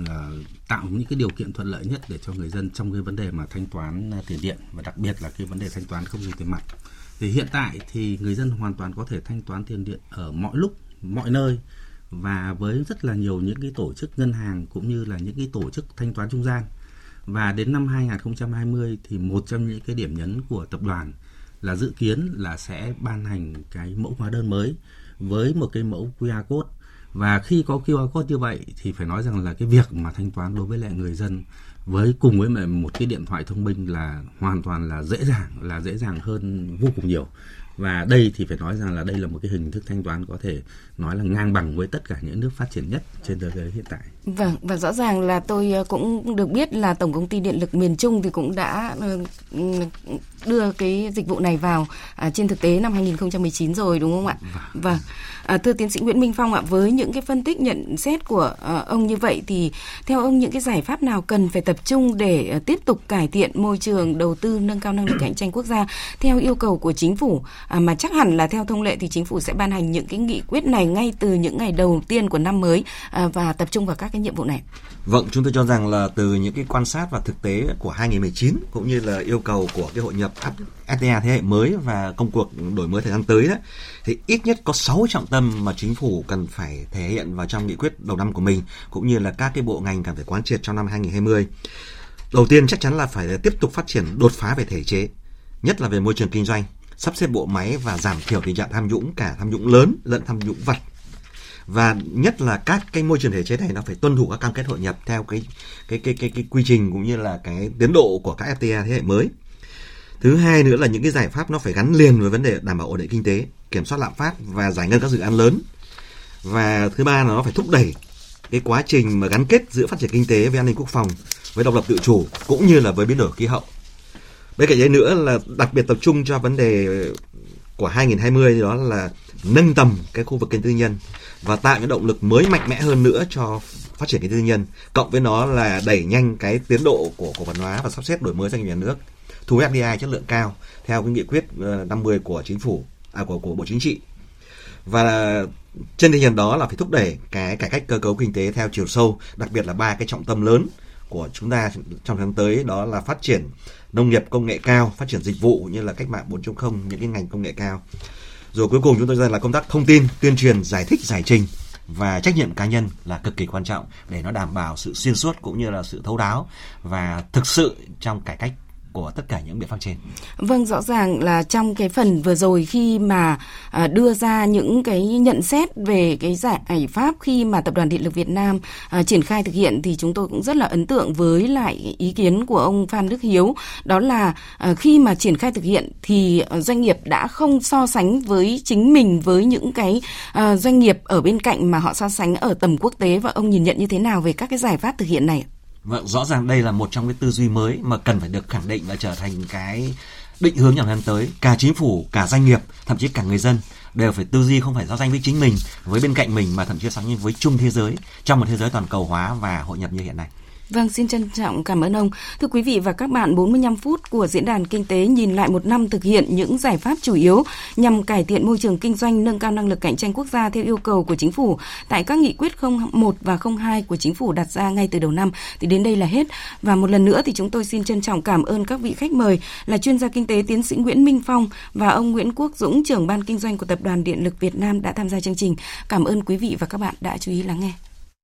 S4: ờ, tạo những cái điều kiện thuận lợi nhất để cho người dân trong cái vấn đề mà thanh toán tiền điện và đặc biệt là cái vấn đề thanh toán không dùng tiền mặt. Thì hiện tại thì người dân hoàn toàn có thể thanh toán tiền điện ở mọi lúc, mọi nơi và với rất là nhiều những cái tổ chức ngân hàng cũng như là những cái tổ chức thanh toán trung gian. Và đến năm 2020 thì một trong những cái điểm nhấn của tập đoàn là dự kiến là sẽ ban hành cái mẫu hóa đơn mới với một cái mẫu QR code. Và khi có QR code như vậy thì phải nói rằng là cái việc mà thanh toán đối với lại người dân với cùng với một cái điện thoại thông minh là hoàn toàn là dễ dàng, là dễ dàng hơn vô cùng nhiều và đây thì phải nói rằng là đây là một cái hình thức thanh toán có thể nói là ngang bằng với tất cả những nước phát triển nhất trên thế giới hiện tại.
S2: Vâng và rõ ràng là tôi ờ, cũng được biết là tổng công ty điện lực miền Trung thì cũng đã ờ, đưa cái dịch vụ này vào à, trên thực tế năm 2019 rồi đúng không ạ? Vâng. vâng. À, thưa tiến sĩ Nguyễn Minh Phong ạ, với những cái phân tích nhận xét của à, ông như vậy thì theo ông những cái giải pháp nào cần phải tập trung để à, tiếp tục cải thiện môi trường đầu tư nâng cao năng lực cạnh tranh quốc gia theo yêu cầu của chính phủ à, mà chắc hẳn là theo thông lệ thì chính phủ sẽ ban hành những cái nghị quyết này ngay từ những ngày đầu tiên của năm mới à, và tập trung vào các cái nhiệm vụ này.
S3: Vâng, chúng tôi cho rằng là từ những cái quan sát và thực tế của 2019 cũng như là yêu cầu của cái hội nhập FTA thế hệ mới và công cuộc đổi mới thời gian tới đó thì ít nhất có 6 trọng tâm mà chính phủ cần phải thể hiện vào trong nghị quyết đầu năm của mình cũng như là các cái bộ ngành cần phải quán triệt trong năm 2020. Đầu tiên chắc chắn là phải tiếp tục phát triển đột phá về thể chế, nhất là về môi trường kinh doanh, sắp xếp bộ máy và giảm thiểu tình trạng tham nhũng cả tham nhũng lớn lẫn tham nhũng vặt. Và nhất là các cái môi trường thể chế này nó phải tuân thủ các cam kết hội nhập theo cái cái cái cái, cái quy trình cũng như là cái tiến độ của các FTA thế hệ mới. Thứ hai nữa là những cái giải pháp nó phải gắn liền với vấn đề đảm bảo ổn định kinh tế kiểm soát lạm phát và giải ngân các dự án lớn. Và thứ ba là nó phải thúc đẩy cái quá trình mà gắn kết giữa phát triển kinh tế với an ninh quốc phòng với độc lập tự chủ cũng như là với biến đổi khí hậu bên cạnh đấy nữa là đặc biệt tập trung cho vấn đề của 2020 đó là nâng tầm cái khu vực kinh tế tư nhân và tạo những động lực mới mạnh mẽ hơn nữa cho phát triển kinh tế tư nhân, cộng với nó là đẩy nhanh cái tiến độ của cổ phần hóa và sắp xếp đổi mới doanh nghiệp nhà nước, thu hút FDI chất lượng cao theo cái nghị quyết ờ, 50 của chính phủ à của của bộ chính trị. Và trên tinh thần đó là phải thúc đẩy cái cải cách cơ cấu kinh tế theo chiều sâu, đặc biệt là ba cái trọng tâm lớn của chúng ta trong tháng tới, đó là phát triển nông nghiệp công nghệ cao, phát triển dịch vụ như là cách mạng 4.0 những cái ngành công nghệ cao. Rồi cuối cùng chúng tôi ra là công tác thông tin, tuyên truyền, giải thích, giải trình và trách nhiệm cá nhân là cực kỳ quan trọng để nó đảm bảo sự xuyên suốt cũng như là sự thấu đáo và thực sự trong cải cách của tất cả những biện pháp trên.
S2: Vâng, rõ ràng là trong cái phần vừa rồi khi mà à, đưa ra những cái nhận xét về cái giải pháp khi mà Tập đoàn Điện lực Việt Nam à, triển khai thực hiện thì chúng tôi cũng rất là ấn tượng với lại ý kiến của ông Phan Đức Hiếu đó là à, khi mà triển khai thực hiện thì doanh nghiệp đã không so sánh với chính mình với những cái doanh nghiệp ở bên cạnh mà họ so sánh ở tầm quốc tế và ông nhìn nhận như thế nào về các cái giải pháp thực hiện này?
S3: Vâng, rõ ràng đây là một trong cái tư duy mới mà cần phải được khẳng định và trở thành cái định hướng trong năm tới. Cả chính phủ, cả doanh nghiệp, thậm chí cả người dân đều phải tư duy không phải giao danh với chính mình, với bên cạnh mình mà thậm chí so sánh với chung thế giới trong một thế giới toàn cầu hóa và hội nhập như hiện nay.
S2: Vâng, xin trân trọng cảm ơn ông. Thưa quý vị và các bạn, 45 phút của diễn đàn kinh tế nhìn lại một năm thực hiện những giải pháp chủ yếu nhằm cải thiện môi trường kinh doanh, nâng cao năng lực cạnh tranh quốc gia theo yêu cầu của chính phủ tại các nghị quyết 01 và 02 của chính phủ đặt ra ngay từ đầu năm thì đến đây là hết. Và một lần nữa thì chúng tôi xin trân trọng cảm ơn các vị khách mời là chuyên gia kinh tế tiến sĩ Nguyễn Minh Phong và ông Nguyễn Quốc Dũng, trưởng ban kinh doanh của Tập đoàn Điện lực Việt Nam đã tham gia chương trình. Cảm ơn quý vị và các bạn đã chú ý lắng nghe.